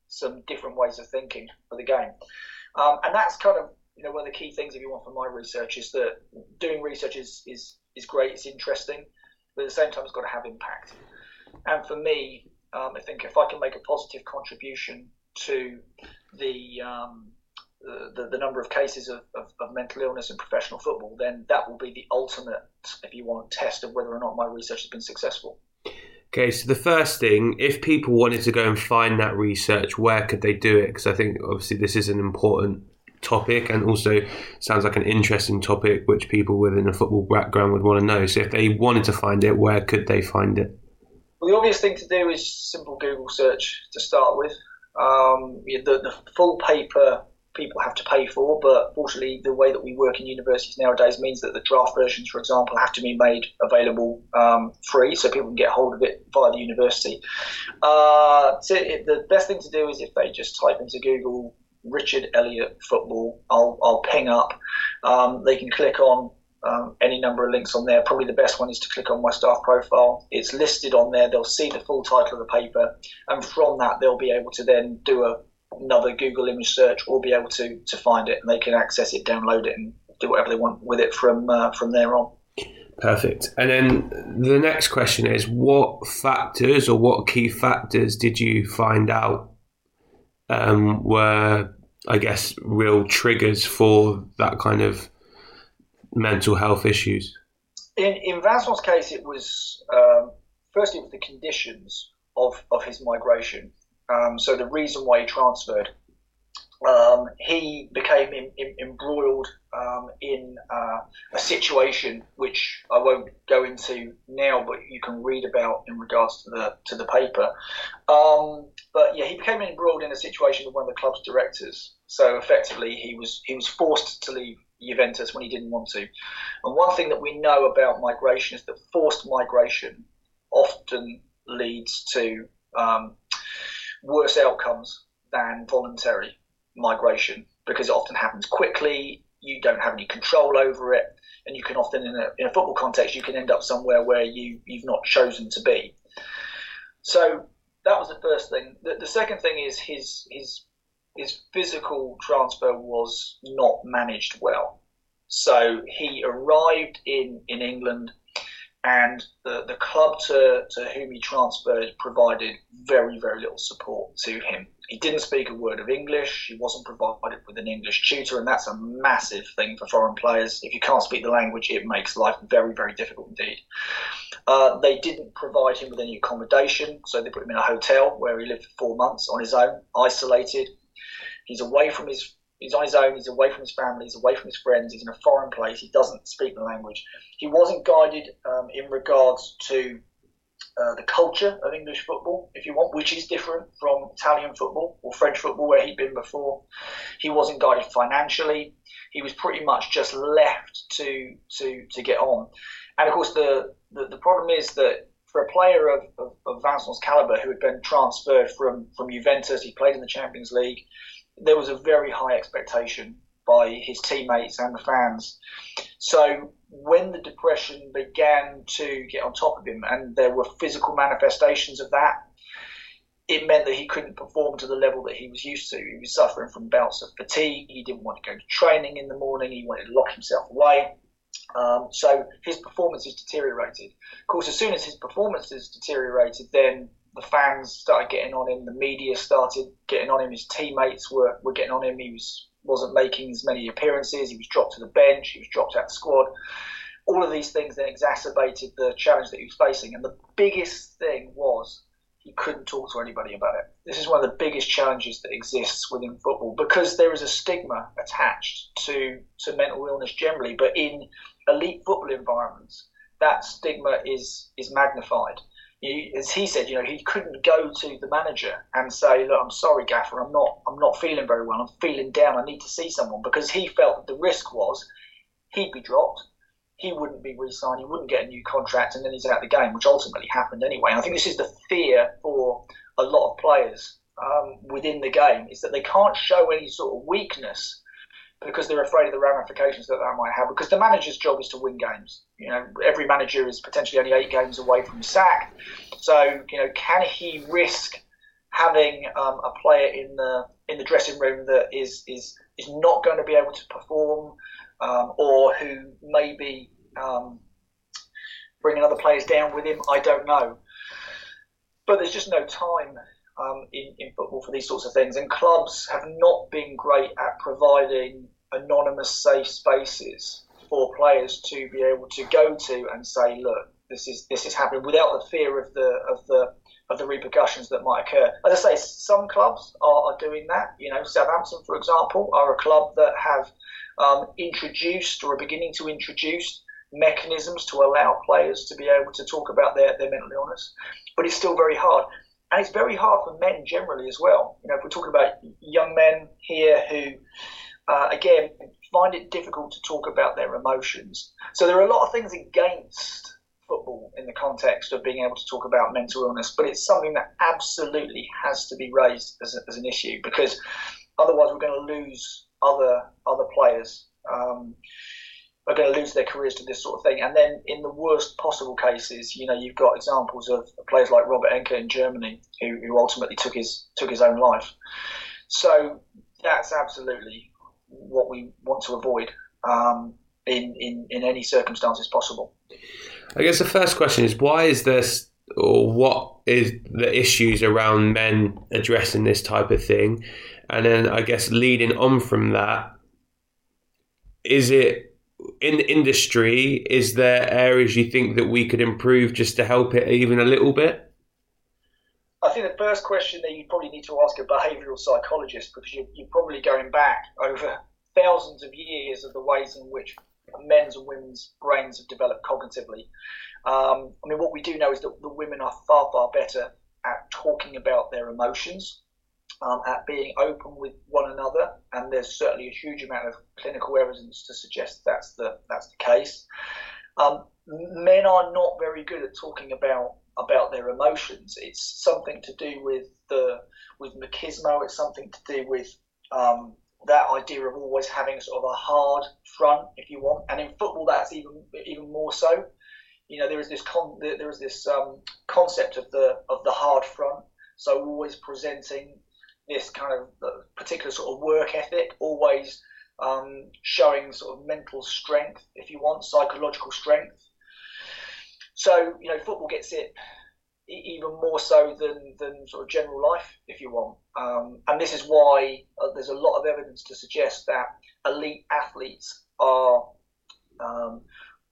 some different ways of thinking for the game. Um, and that's kind of you know one of the key things if you want from my research is that doing research is is is great. It's interesting, but at the same time, it's got to have impact. And for me, um, I think if I can make a positive contribution to the um, the, the number of cases of, of, of, mental illness in professional football, then that will be the ultimate, if you want, test of whether or not my research has been successful. Okay, so the first thing, if people wanted to go and find that research, where could they do it? Because I think obviously this is an important topic and also sounds like an interesting topic which people within a football background would want to know. So if they wanted to find it, where could they find it? Well, the obvious thing to do is simple Google search to start with. Um, the, the full paper people have to pay for. But fortunately, the way that we work in universities nowadays means that the draft versions, for example, have to be made available um, free, so people can get hold of it via the university. Uh, so the best thing to do is if they just type into Google Richard Elliott football, I'll, I'll ping up. Um, they can click on um, any number of links on there. Probably the best one is to click on my staff profile. It's listed on there. They'll see the full title of the paper, and from that they'll be able to then do a, another Google image search or be able to to find it, and they can access it, download it, and do whatever they want with it from uh, from there on. Perfect. And then the next question is what factors or what key factors did you find out um, were, I guess, real triggers for that kind of mental health issues? In, in Vincent's case, it was um, firstly it was the conditions of, of his migration. Um, so the reason why he transferred um, he became in, in, embroiled um, in uh, a situation which I won't go into now, but you can read about in regards to the to the paper. Um, but yeah, he became embroiled in a situation with one of the club's directors. So effectively, he was he was forced to leave Juventus when he didn't want to. And one thing that we know about migration is that forced migration often leads to um, worse outcomes than voluntary migration because it often happens quickly. You don't have any control over it, and you can often, in a, in a football context, you can end up somewhere where you you've not chosen to be. So that was the first thing. The, the second thing is his his his physical transfer was not managed well. So he arrived in in England and the, the club to, to whom he transferred provided very, very little support to him. He didn't speak a word of English, he wasn't provided with an English tutor, and that's a massive thing for foreign players. If you can't speak the language, it makes life very, very difficult indeed. Uh, they didn't provide him with any accommodation, so they put him in a hotel where he lived for four months on his own, isolated. He's away from his He's on his own. He's away from his family. He's away from his friends. He's in a foreign place. He doesn't speak the language. He wasn't guided um, in regards to uh, the culture of English football, if you want, which is different from Italian football or French football, where he'd been before. He wasn't guided financially. He was pretty much just left to to to get on. And of course, the the, the problem is that for a player of, of, of Vincent's caliber who had been transferred from, from Juventus, he played in the Champions League, there was a very high expectation by his teammates and the fans. So when the depression began to get on top of him, and there were physical manifestations of that, it meant that he couldn't perform to the level that he was used to. He was suffering from bouts of fatigue. He didn't want to go to training in the morning. He wanted to lock himself away. Um, so his performances deteriorated. Of course, as soon as his performances deteriorated, then the fans started getting on him, the media started getting on him, his teammates were, were getting on him. He was wasn't making as many appearances. He was dropped to the bench. He was dropped out of the squad. All of these things then exacerbated the challenge that he was facing. And the biggest thing was he couldn't talk to anybody about it. This is one of the biggest challenges that exists within football because there is a stigma attached to to mental illness generally, but in elite football environments, that stigma is is magnified as he said, you know, he couldn't go to the manager and say, "Look, I'm sorry, Gaffer, I'm not, I'm not feeling very well. I'm feeling down. I need to see someone," because he felt the risk was he'd be dropped, he wouldn't be re-signed, he wouldn't get a new contract, and then he's out of the game, which ultimately happened anyway. And I think this is the fear for a lot of players um, within the game is that they can't show any sort of weakness because they're afraid of the ramifications that that might have. Because the manager's job is to win games. You know, every manager is potentially only eight games away from sack. So, you know, can he risk having um, a player in the in the dressing room that is is is not going to be able to perform, um, or who maybe um, bringing other players down with him? I don't know. But there's just no time um, in, in football for these sorts of things. And clubs have not been great at providing anonymous, safe spaces for players to be able to go to and say, look, this is this is happening without the fear of the of the of the repercussions that might occur. As I say, some clubs are, are doing that. You know, Southampton, for example, are a club that have um, introduced or are beginning to introduce mechanisms to allow players to be able to talk about their, their mental illness. But it's still very hard and it's very hard for men generally as well. You know, if we're talking about young men here who, uh, again, find it difficult to talk about their emotions. So there are a lot of things against football in the context of being able to talk about mental illness, but it's something that absolutely has to be raised as, a, as an issue because otherwise we're going to lose other other players. Um, are going to lose their careers to this sort of thing. And then in the worst possible cases, you know, you've got examples of players like Robert Enke in Germany who, who ultimately took his took his own life. So that's absolutely what we want to avoid um, in, in, in any circumstances possible. I guess the first question is why is this or what is the issues around men addressing this type of thing? And then I guess leading on from that, is it in the industry, is there areas you think that we could improve just to help it even a little bit? I think the first question that you probably need to ask a behavioural psychologist because you're, you're probably going back over thousands of years of the ways in which men's and women's brains have developed cognitively. Um, I mean, what we do know is that the women are far, far better at talking about their emotions, um, at being open with one another, and there's certainly a huge amount of clinical evidence to suggest that's the that's the case. Um, men are not very good at talking about about their emotions. It's something to do with the with machismo. It's something to do with um, that idea of always having sort of a hard front, if you want. And in football, that's even even more so you know there is this con- there is this um, concept of the of the hard front. So always presenting this kind of particular sort of work ethic, always um, showing sort of mental strength, if you want, psychological strength. So you know, football gets it even more so than, than sort of general life, if you want. Um, and this is why uh, there's a lot of evidence to suggest that elite athletes are um,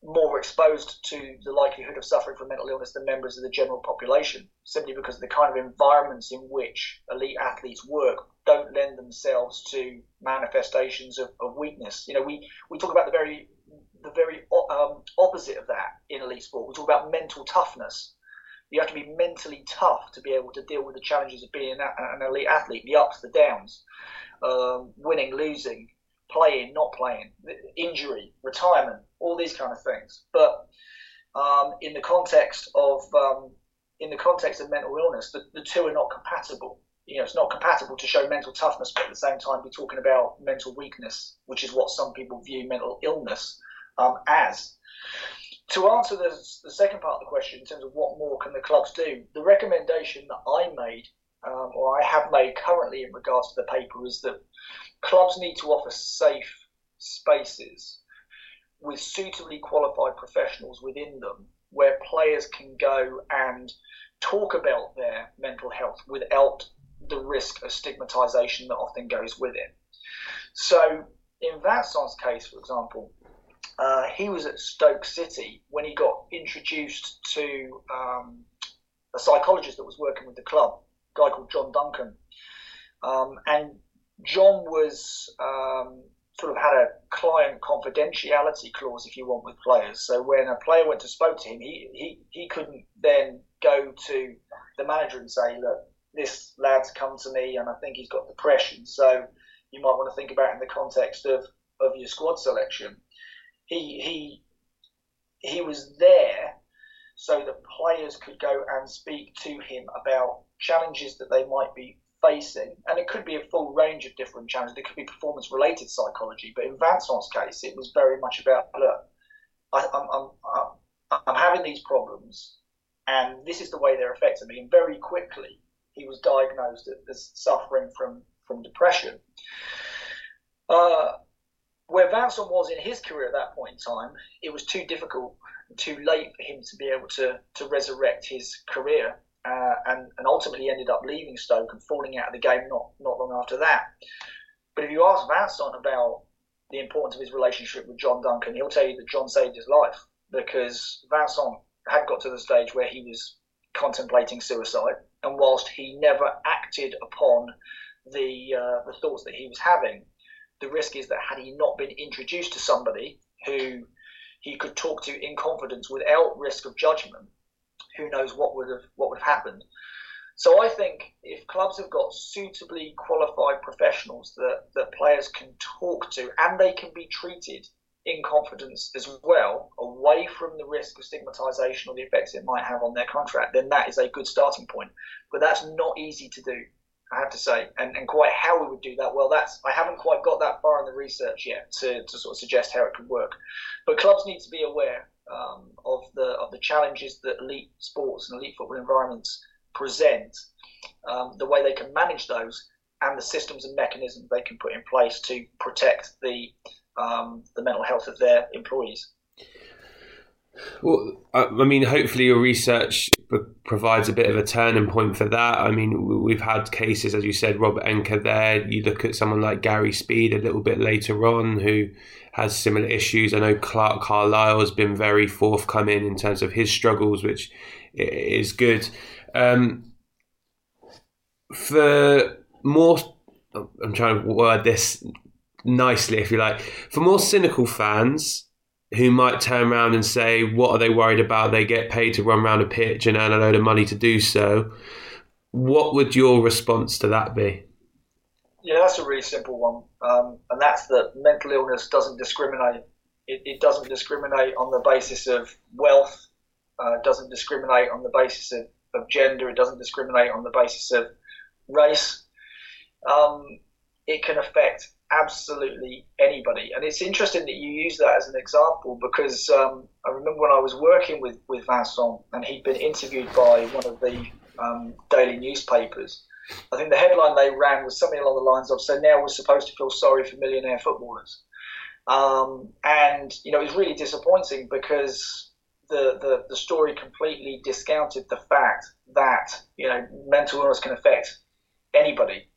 more exposed to the likelihood of suffering from mental illness than members of the general population, simply because the kind of environments in which elite athletes work don't lend themselves to manifestations of, of weakness. You know, we, we talk about the very the very um, opposite of that in elite sport. We talk about mental toughness. You have to be mentally tough to be able to deal with the challenges of being an elite athlete, the ups, the downs, um, winning, losing, playing, not playing, injury, retirement, all these kind of things. But um, in the context of um, in the context of mental illness, the, the two are not compatible. You know, it's not compatible to show mental toughness, but at the same time be talking about mental weakness, which is what some people view mental illness um, as. To answer the, the second part of the question, in terms of what more can the clubs do, the recommendation that I made, um, or I have made currently in regards to the paper, is that clubs need to offer safe spaces with suitably qualified professionals within them where players can go and talk about their mental health without the risk of stigmatization that often goes with it. So, in Vincent's case, for example, uh, he was at Stoke City when he got introduced to um, a psychologist that was working with the club, a guy called John Duncan. Um, and John was um, sort of had a client confidentiality clause, if you want, with players. So when a player went to spoke to him, he, he, he couldn't then go to the manager and say, look, this lad's come to me and I think he's got depression. So you might want to think about in the context of, of your squad selection. He, he, he was there so that players could go and speak to him about challenges that they might be facing, and it could be a full range of different challenges. It could be performance related psychology, but in Vincent's case, it was very much about look, I, am I'm, I'm, I'm having these problems, and this is the way they're affecting me. And very quickly, he was diagnosed as suffering from, from depression. Uh, where Vincent was in his career at that point in time, it was too difficult, too late for him to be able to, to resurrect his career uh, and, and ultimately ended up leaving Stoke and falling out of the game not, not long after that. But if you ask Vincent about the importance of his relationship with John Duncan, he'll tell you that John saved his life because Vincent had got to the stage where he was contemplating suicide, and whilst he never acted upon the uh, the thoughts that he was having, the risk is that had he not been introduced to somebody who he could talk to in confidence without risk of judgment, who knows what would have what would have happened. So I think if clubs have got suitably qualified professionals that, that players can talk to and they can be treated in confidence as well, away from the risk of stigmatization or the effects it might have on their contract, then that is a good starting point. But that's not easy to do. I have to say, and, and quite how we would do that. Well, that's I haven't quite got that far in the research yet to, to sort of suggest how it could work. But clubs need to be aware um, of the of the challenges that elite sports and elite football environments present, um, the way they can manage those, and the systems and mechanisms they can put in place to protect the um, the mental health of their employees. Well, I mean, hopefully your research provides a bit of a turning point for that. I mean, we've had cases, as you said, Robert Enke there. You look at someone like Gary Speed a little bit later on who has similar issues. I know Clarke Carlisle has been very forthcoming in terms of his struggles, which is good. Um, for more, I'm trying to word this nicely, if you like, for more cynical fans, who might turn around and say, What are they worried about? They get paid to run around a pitch and earn a load of money to do so. What would your response to that be? Yeah, that's a really simple one. Um, and that's that mental illness doesn't discriminate. It, it doesn't discriminate on the basis of wealth, uh, doesn't discriminate on the basis of, of gender, it doesn't discriminate on the basis of race. Um, it can affect absolutely anybody. And it's interesting that you use that as an example because um, I remember when I was working with, with Vincent and he'd been interviewed by one of the um, daily newspapers. I think the headline they ran was something along the lines of "So now we're supposed to feel sorry for millionaire footballers," um, and you know it was really disappointing because the, the the story completely discounted the fact that you know mental illness can affect anybody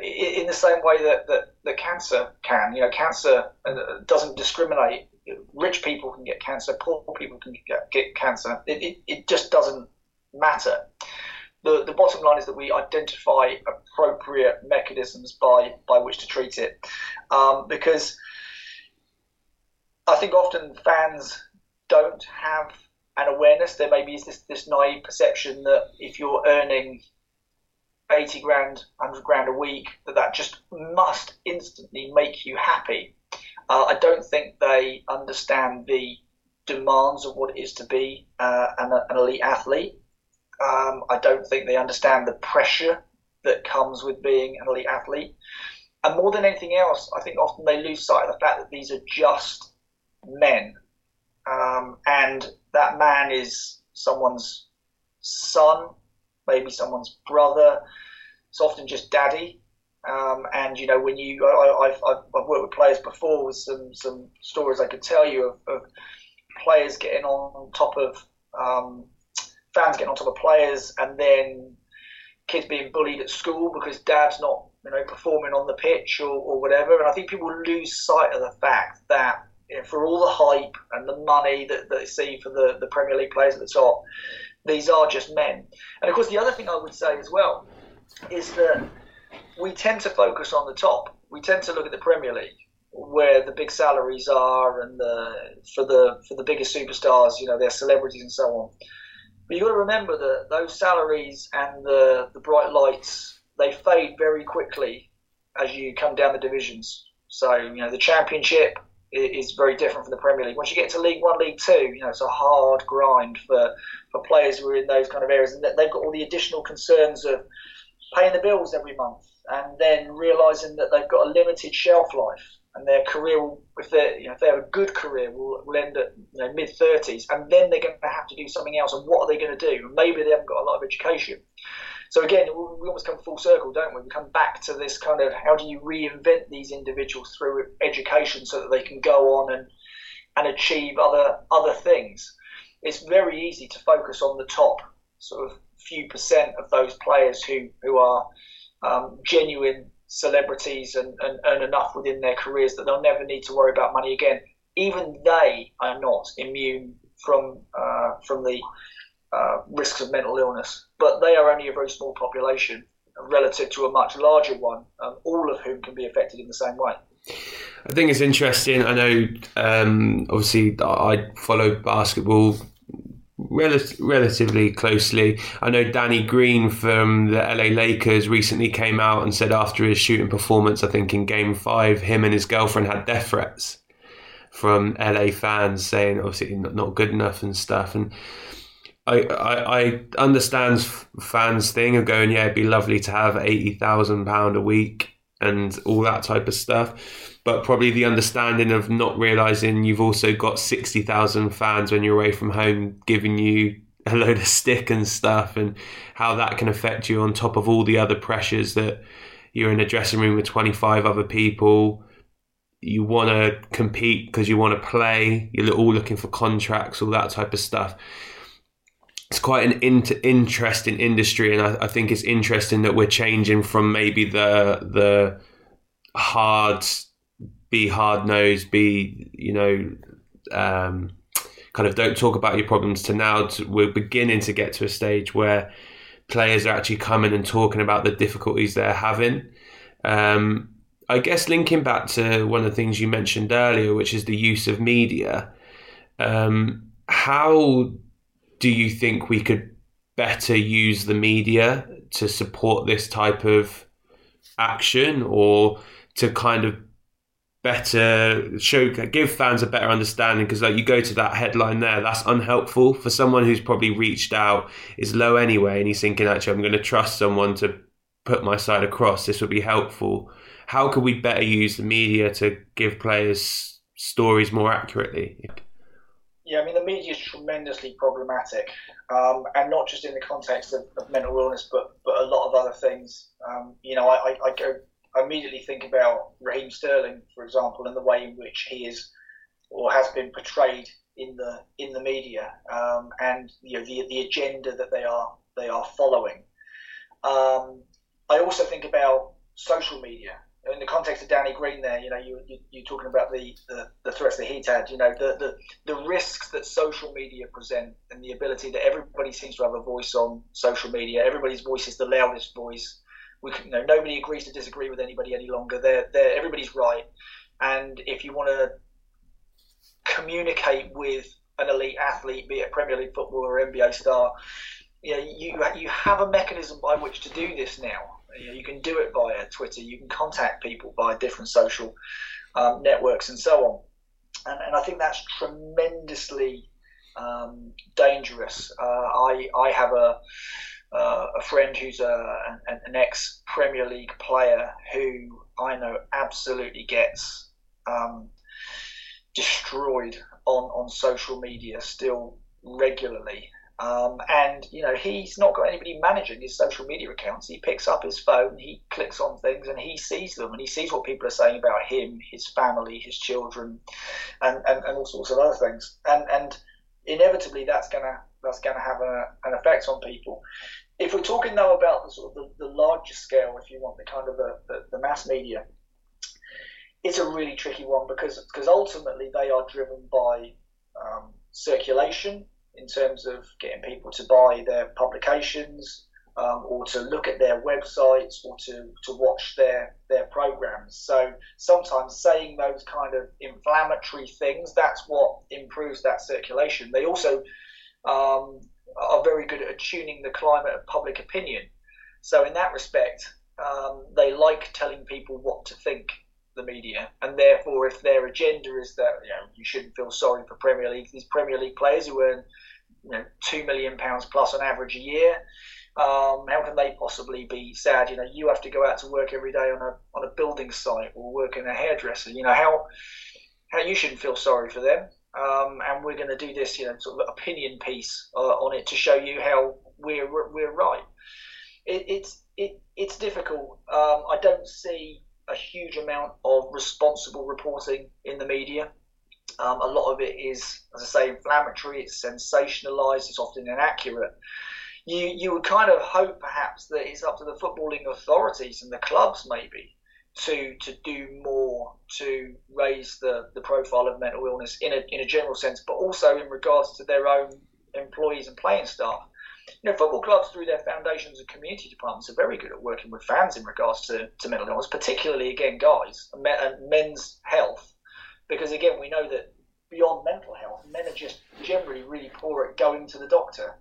in the same way that, that, that cancer can. You know, cancer uh, doesn't discriminate. Rich people can get cancer, poor people can get, get cancer. It, it, it just doesn't matter. The, the bottom line is that we identify appropriate mechanisms by, by which to treat it. Um, because I think often fans don't have an awareness. There maybe is this, this naive perception that if you're earning 80 grand, 100 grand a week, that that just must instantly make you happy. Uh, I don't think they understand the demands of what it is to be uh, an, an, elite athlete. Um, I don't think they understand the pressure that comes with being an elite athlete. And more than anything else, I think often they lose sight of the fact that these are just men. Um, and that man is someone's son, maybe someone's brother. It's often just daddy. Um, and you know, when you, I, have I've worked with players before with some some stories I could tell you of, of players getting on top of um, fans getting on top of players, and then kids being bullied at school because dad's not you know performing on the pitch or, or whatever. And I think people lose sight of the fact that for all the hype and the money that, that they see for the, the Premier League players at the top, these are just men. And of course, the other thing I would say as well is that we tend to focus on the top. We tend to look at the Premier League, where the big salaries are, and the for the for the biggest superstars, you know, their celebrities and so on. But you've got to remember that those salaries and the the bright lights they fade very quickly as you come down the divisions. So you know, the Championship is very different from the Premier League. Once you get to League One, League Two, you know it's a hard grind for, for players who are in those kind of areas, and they've got all the additional concerns of paying the bills every month, and then realizing that they've got a limited shelf life, and their career, will, if they you know if they have a good career, will, will end at you know, mid thirties, and then they're going to have to do something else. And what are they going to do? Maybe they haven't got a lot of education. So again, we almost come full circle, don't we? We come back to this kind of how do you reinvent these individuals through education so that they can go on and and achieve other other things. It's very easy to focus on the top sort of few percent of those players who who are um, genuine celebrities and, and earn enough within their careers that they'll never need to worry about money again. Even they are not immune from uh, from the uh, risks of mental illness, but they are only a very small population relative to a much larger one, um, all of whom can be affected in the same way. I think it's interesting. I know, um, obviously, I follow basketball rel- relatively closely. I know Danny Green from the LA Lakers recently came out and said after his shooting performance, I think in Game Five, him and his girlfriend had death threats from LA fans saying obviously not, not good enough and stuff. And I, I, I understand fans' thing of going, yeah, it'd be lovely to have eighty thousand pound a week and all that type of stuff. But probably the understanding of not realizing you've also got sixty thousand fans when you're away from home giving you a load of stick and stuff, and how that can affect you on top of all the other pressures that you're in a dressing room with twenty five other people you want to compete because you want to play. You're all looking for contracts, all that type of stuff. It's quite an in- interesting industry, and I, I, think it's interesting that we're changing from maybe the the hard, be hard nosed, be you know, um, kind of don't talk about your problems to now to, we're beginning to get to a stage where players are actually coming and talking about the difficulties they're having. Um, I guess linking back to one of the things you mentioned earlier, which is the use of media, um, how do you think we could better use the media to support this type of action or to kind of better show give fans a better understanding because like you go to that headline there that's unhelpful for someone who's probably reached out is low anyway and he's thinking actually i'm going to trust someone to put my side across this would be helpful how could we better use the media to give players stories more accurately? Yeah, I mean the media is tremendously problematic, um, and not just in the context of, of, mental illness, but but a lot of other things. Um, you know, I, I, go I immediately think about Raheem Sterling, for example, and the way in which he is or has been portrayed in the in the media, um, and you know the the agenda that they are they are following. Um, I also think about social media in the context of Danny Green, there, you know, you, you you're talking about the, the, the threats that he's had. You know, the, the the risks that social media present, and the ability that everybody seems to have a voice on social media. Everybody's voice is the loudest voice. We, you know, nobody agrees to disagree with anybody any longer. They're, they're everybody's right, and if you want to communicate with an elite athlete, be it Premier League footballer or NBA star, you know, you you have a mechanism by which to do this now you, know, you can do it via Twitter. You can contact people via different social um, networks and so on. And, and, I think that's tremendously um, dangerous. Uh, I I have a uh, a friend who's a, an, an, ex Premier League player who I know absolutely gets um, destroyed on, on social media still regularly. Um, and you know he's not got anybody managing his social media accounts. He picks up his phone, he clicks on things, and he sees them, and he sees what people are saying about him, his family, his children, and, and, and all sorts of other things. And and inevitably that's gonna that's gonna have a, an effect on people. If we're talking though about the sort of the, the larger scale, if you want the kind of the, the, the mass media, it's a really tricky one because because ultimately they are driven by um, circulation in terms of getting people to buy their publications um, or to look at their websites or to, to watch their, their programs. So sometimes saying those kind of inflammatory things, that's what improves that circulation. They also um, are very good at tuning the climate of public opinion. So in that respect, um, they like telling people what to think the media, and therefore, if their agenda is that you know you shouldn't feel sorry for Premier League, these Premier League players who earn you know two million pounds plus on average a year, um, how can they possibly be sad? You know, you have to go out to work every day on a on a building site or work in a hairdresser. You know how how you shouldn't feel sorry for them. Um, and we're going to do this, you know, sort of opinion piece uh, on it to show you how we're we're right. It, it's it, it's difficult. Um, I don't see a huge amount of responsible reporting in the media. Um, a lot of it is, as I say, inflammatory. It's sensationalised. It's often inaccurate. You you would kind of hope perhaps that it's up to the footballing authorities and the clubs maybe to to do more to raise the, the profile of mental illness in a in a general sense, but also in regards to their own employees and playing staff you know, football clubs through their foundations and community departments are very good at working with fans in regards to, to mental illness, particularly again guys and men's health, because again we know that beyond mental health, men are just generally really poor at going to the doctor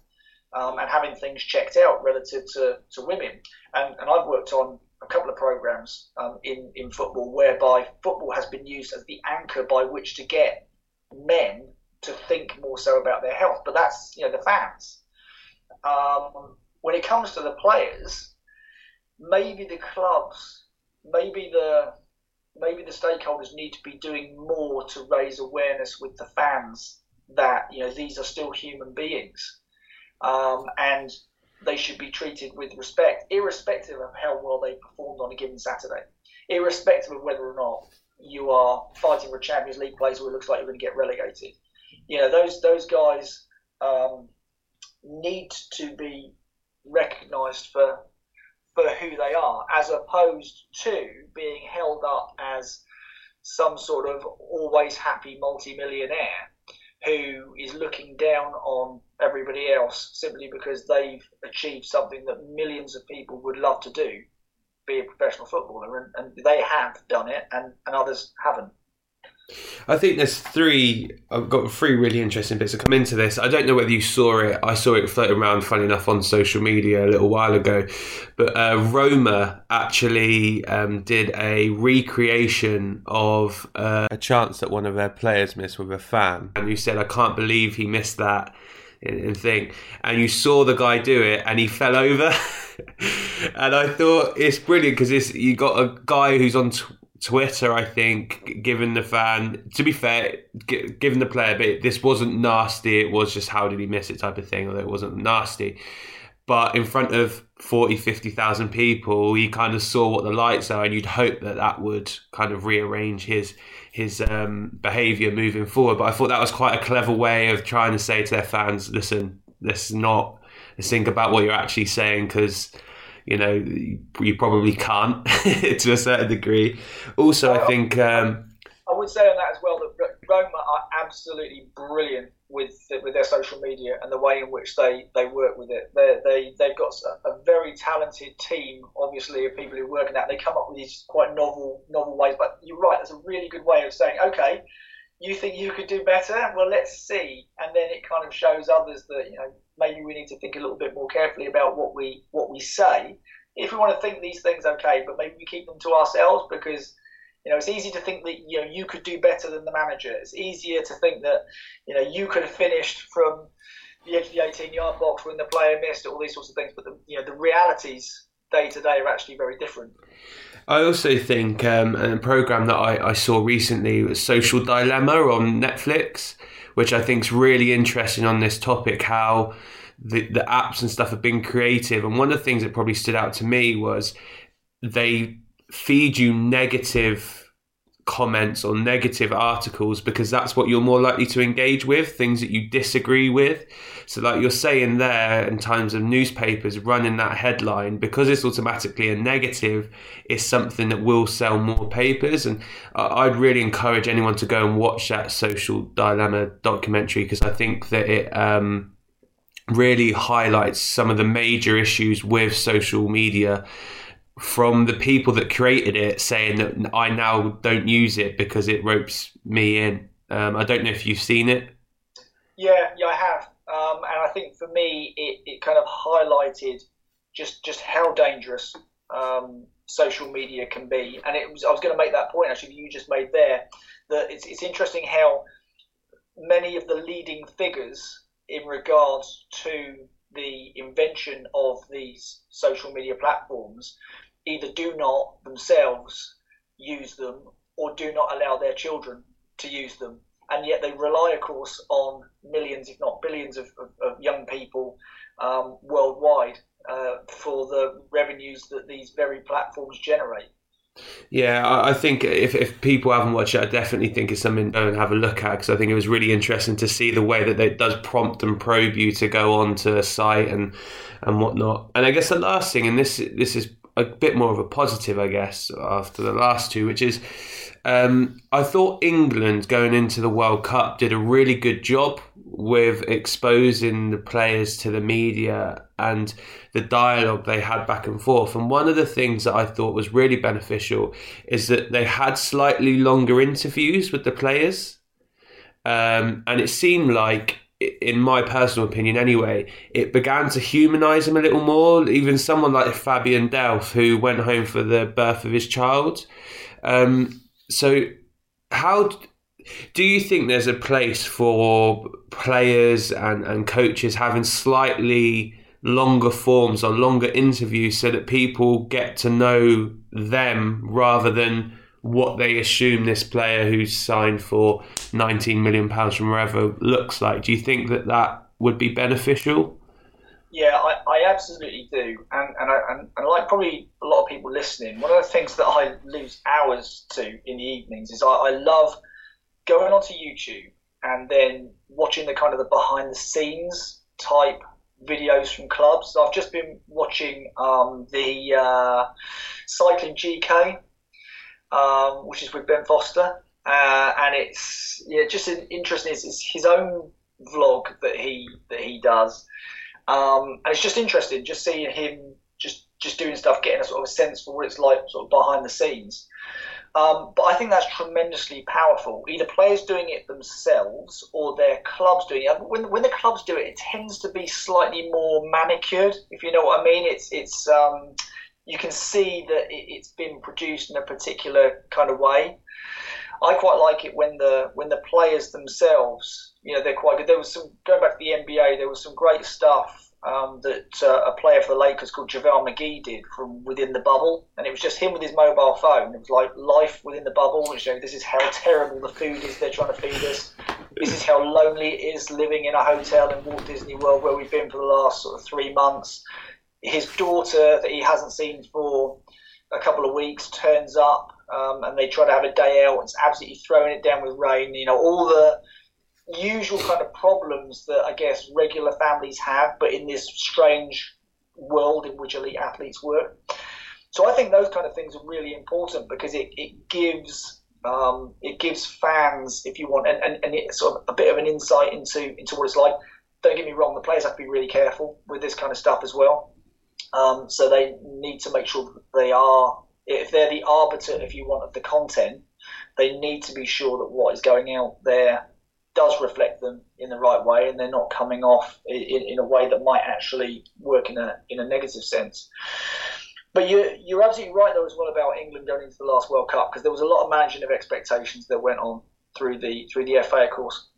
um, and having things checked out relative to, to women. And, and I've worked on a couple of programs um, in in football whereby football has been used as the anchor by which to get men to think more so about their health. But that's you know the fans Um, when it comes to the players, maybe the clubs, maybe the maybe the stakeholders need to be doing more to raise awareness with the fans that you know these are still human beings, um, and they should be treated with respect, irrespective of how well they performed on a given Saturday, irrespective of whether or not you are fighting for a Champions League place where it looks like you're going to get relegated. You know those those guys um, need to be recognised for for who they are, as opposed to being held up as some sort of always happy multimillionaire who is looking down on everybody else simply because they've achieved something that millions of people would love to do, be a professional footballer, and, and they have done it, and, and others haven't. I think there's three. I've got three really interesting bits to come into this. I don't know whether you saw it. I saw it floating around, funny enough, on social media a little while ago. But uh, Roma actually um, did a recreation of uh, a chance that one of their players missed with a fan, and you said, "I can't believe he missed that." And thing, and you saw the guy do it, and he fell over. and I thought it's brilliant because you got a guy who's on t- Twitter, I think, given the fan, to be fair, given the player, but this wasn't nasty. It was just how did he miss it type of thing, although it wasn't nasty. But in front of 40, 50,000 people, he kind of saw what the lights are, and you'd hope that that would kind of rearrange his his um, behaviour moving forward. But I thought that was quite a clever way of trying to say to their fans, listen, let's not let's think about what you're actually saying because you know you probably can't to a certain degree. Also, I think um, I would say on that as well that Roma are absolutely brilliant with with their social media and the way in which they, they work with it. They they they've got a, very talented team, obviously, of people who work in that. They come up with these quite novel novel ways. But you're right, that's a really good way of saying, okay, you think you could do better? Well, let's see. And then it kind of shows others that you know maybe we need to think a little bit more carefully about what we what we say. If we want to think these things, okay, but maybe we keep them to ourselves because you know it's easy to think that you know you could do better than the manager. It's easier to think that you know you could have finished from the edge of the 18 yard box when the player missed all these sorts of things. But the, you know the realities day to day are actually very different. I also think um, a program that I, I, saw recently was Social Dilemma on Netflix, which I think is really interesting on this topic. How the, the apps and stuff have been creative, and one of the things that probably stood out to me was they feed you negative comments or negative articles because that's what you're more likely to engage with things that you disagree with. So like you're saying there in times of newspapers running that headline because it's automatically a negative is something that will sell more papers. And i'd really encourage anyone to go and watch that social dilemma documentary because i think that it um, really highlights some of the major issues with social media from the people that created it saying that I now don't use it because it ropes me in. Um, I don't know if you've seen it. Yeah, yeah, I have, um, and I think for me, it, it kind of highlighted just just how dangerous um, social media can be. And it was I was going to make that point actually you just made there that it's it's interesting how many of the leading figures in regards to the invention of these social media platforms either do not themselves use them or do not allow their children to use them. And yet they rely, of course, on millions, if not billions, of, of, of young people um, worldwide uh, for the revenues that these very platforms generate. Yeah, I think if, if people haven't watched it, I definitely think it's something to have a look at because I think it was really interesting to see the way that it does prompt and probe you to go on to a site and and whatnot. And I guess the last thing, and this this is a bit more of a positive, I guess, after the last two, which is um, I thought England going into the World Cup did a really good job with exposing the players to the media and the dialogue they had back and forth. And one of the things that I thought was really beneficial is that they had slightly longer interviews with the players. Um, and it seemed like in my personal opinion anyway, it began to humanise him a little more. Even someone like Fabian Delph, who went home for the birth of his child. Um, so, how do you think there's a place for players and, and coaches having slightly longer forms or longer interviews so that people get to know them rather than what they assume this player who's signed for 19 million pounds from wherever looks like. Do you think that that would be beneficial? Yeah, I, I absolutely do, and and, I, and and like probably a lot of people listening, one of the things that I lose hours to in the evenings is I, I love going onto YouTube and then watching the kind of the behind the scenes type videos from clubs. I've just been watching um, the uh, cycling GK, um, which is with Ben Foster, uh, and it's yeah just interesting. It's, it's, his own vlog that he that he does, um, and it's just interesting just seeing him just just doing stuff, getting a sort of a sense for what it's like sort of behind the scenes. Um, but I think that's tremendously powerful. Either players doing it themselves or their clubs doing it. When, when the clubs do it, it tends to be slightly more manicured, if you know what I mean. It's it's um, you can see that it, has been produced in a particular kind of way. I quite like it when the when the players themselves, you know, they're quite good. There was some going back to the NBA. There was some great stuff um, that uh, a player for the Lakers called JaVale McGee did from within the bubble, and it was just him with his mobile phone. It was like life within the bubble, which you know, this is how terrible the food is they're trying to feed us. This is how lonely it is living in a hotel in Walt Disney World where we've been for the last sort of three months. His daughter that he hasn't seen for a couple of weeks turns up, um, and they try to have a day out. It's absolutely throwing it down with rain. You know all the usual kind of problems that I guess regular families have, but in this strange world in which elite athletes work. So I think those kind of things are really important because it, it gives um, it gives fans, if you want, and, and, and it's sort of a bit of an insight into into what it's like. Don't get me wrong, the players have to be really careful with this kind of stuff as well. Um, so they need to make sure that they are, if they're the arbiter, if you want, of the content, they need to be sure that what is going out there does reflect them in the right way, and they're not coming off in, in a way that might actually work in a in a negative sense. But you're, you're absolutely right, though, as well about England going into the last World Cup because there was a lot of managing of expectations that went on through the through the FA, of course.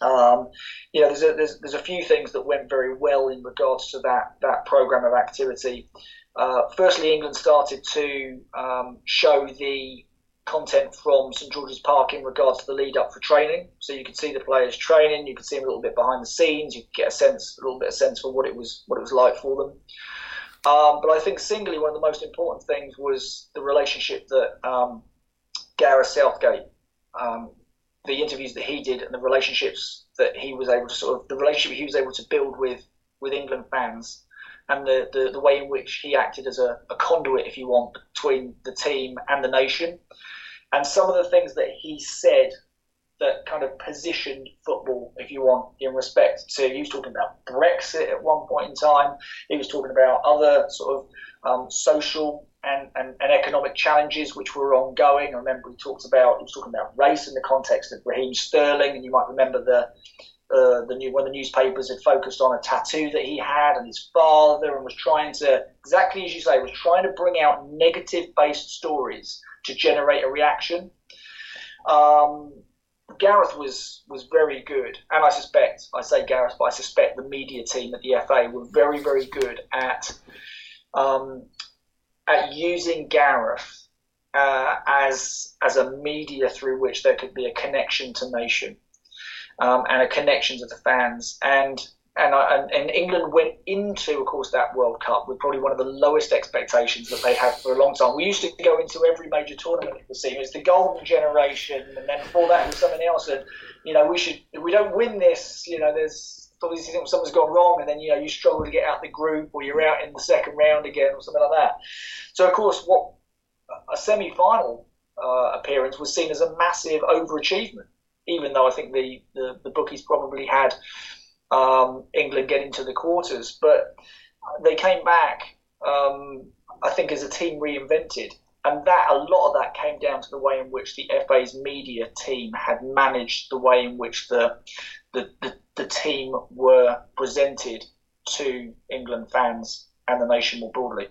Um, you know, there's a, there's, there's a few things that went very well in regards to that that program of activity. Uh, firstly, England started to um, show the content from St George's Park in regards to the lead up for training. So you could see the players training, you could see them a little bit behind the scenes, you could get a sense, a little bit of sense for what it was, what it was like for them. Um, but I think singly one of the most important things was the relationship that um, Gareth Southgate, um, the interviews that he did, and the relationships that he was able to sort of the relationship he was able to build with with England fans and the, the, the way in which he acted as a, a, conduit, if you want, between the team and the nation. And some of the things that he said that kind of positioned football, if you want, in respect to, he was talking about Brexit at one point in time, he was talking about other sort of um, social and, and, and, economic challenges which were ongoing. I remember he talked about, he was talking about race in the context of Raheem Sterling, and you might remember the uh, the new when the newspapers had focused on a tattoo that he had and his father and was trying to exactly as you say was trying to bring out negative based stories to generate a reaction. Um, Gareth was was very good, and I suspect I say Gareth, but I suspect the media team at the FA were very very good at um, at using Gareth uh, as as a media through which there could be a connection to nation um, and a connection to the fans. And and, and, and England went into, of course, that World Cup with probably one of the lowest expectations that they'd had for a long time. We used to go into every major tournament it was the golden generation, and then before that it was something else. And you know, we should, we don't win this, you know, there's obviously something's gone wrong, and then you know you struggle to get out the group, or you're out in the second round again, or something like that. So, of course, what a semi-final uh, appearance was seen as a massive overachievement even though I think the, the, the bookies probably had um, England getting to the quarters. But they came back, um, I think, as a team reinvented. And that a lot of that came down to the way in which the FA's media team had managed the way in which the the, the, the team were presented to England fans and the nation more broadly.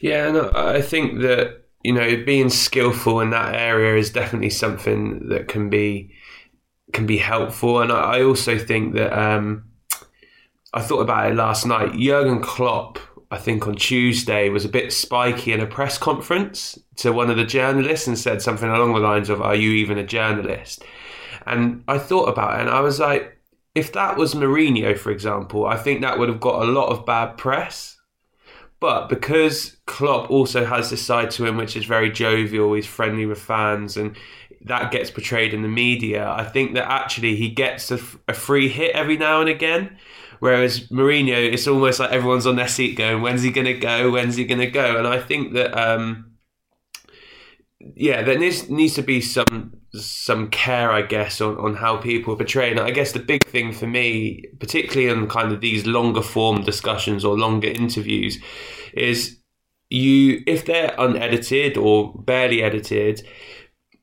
Yeah, no, I think that you know, being skillful in that area is definitely something that can be can be helpful. And I also think that um, I thought about it last night. Jurgen Klopp, I think on Tuesday, was a bit spiky in a press conference to one of the journalists and said something along the lines of, Are you even a journalist? And I thought about it and I was like, if that was Mourinho, for example, I think that would have got a lot of bad press. But because Klopp also has this side to him which is very jovial, he's friendly with fans, and that gets portrayed in the media, I think that actually he gets a, a free hit every now and again. Whereas Mourinho, it's almost like everyone's on their seat going, when's he going to go? When's he going to go? And I think that, um, yeah, there needs, needs to be some some care, I guess, on, on how people portray. And I guess the big thing for me, particularly in kind of these longer form discussions or longer interviews, is you if they're unedited or barely edited,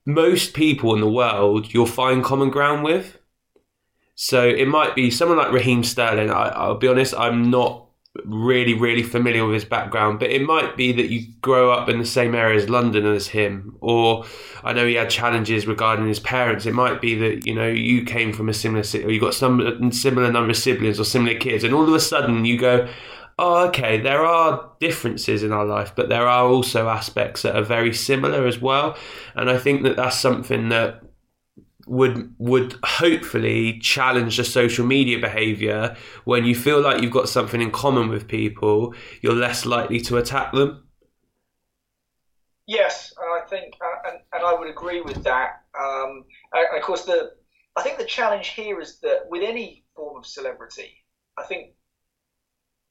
most people in the world you'll find common ground with. So it might be someone like Raheem Sterling. I, I'll be honest, I'm not really, really familiar with his background, but it might be that you grow up in the same area as London as him, or I know he had challenges regarding his parents. It might be that you know you came from a similar city, or you got some similar number of siblings or similar kids, and all of a sudden you go, "Oh, okay, there are differences in our life, but there are also aspects that are very similar as well." And I think that that's something that would would hopefully challenge the social media behavior. When you feel like you've got something in common with people you're less likely to attack them. Yes i think uh, and, and i would agree with that. Um, and of course the i think the challenge here is that with any form of celebrity i think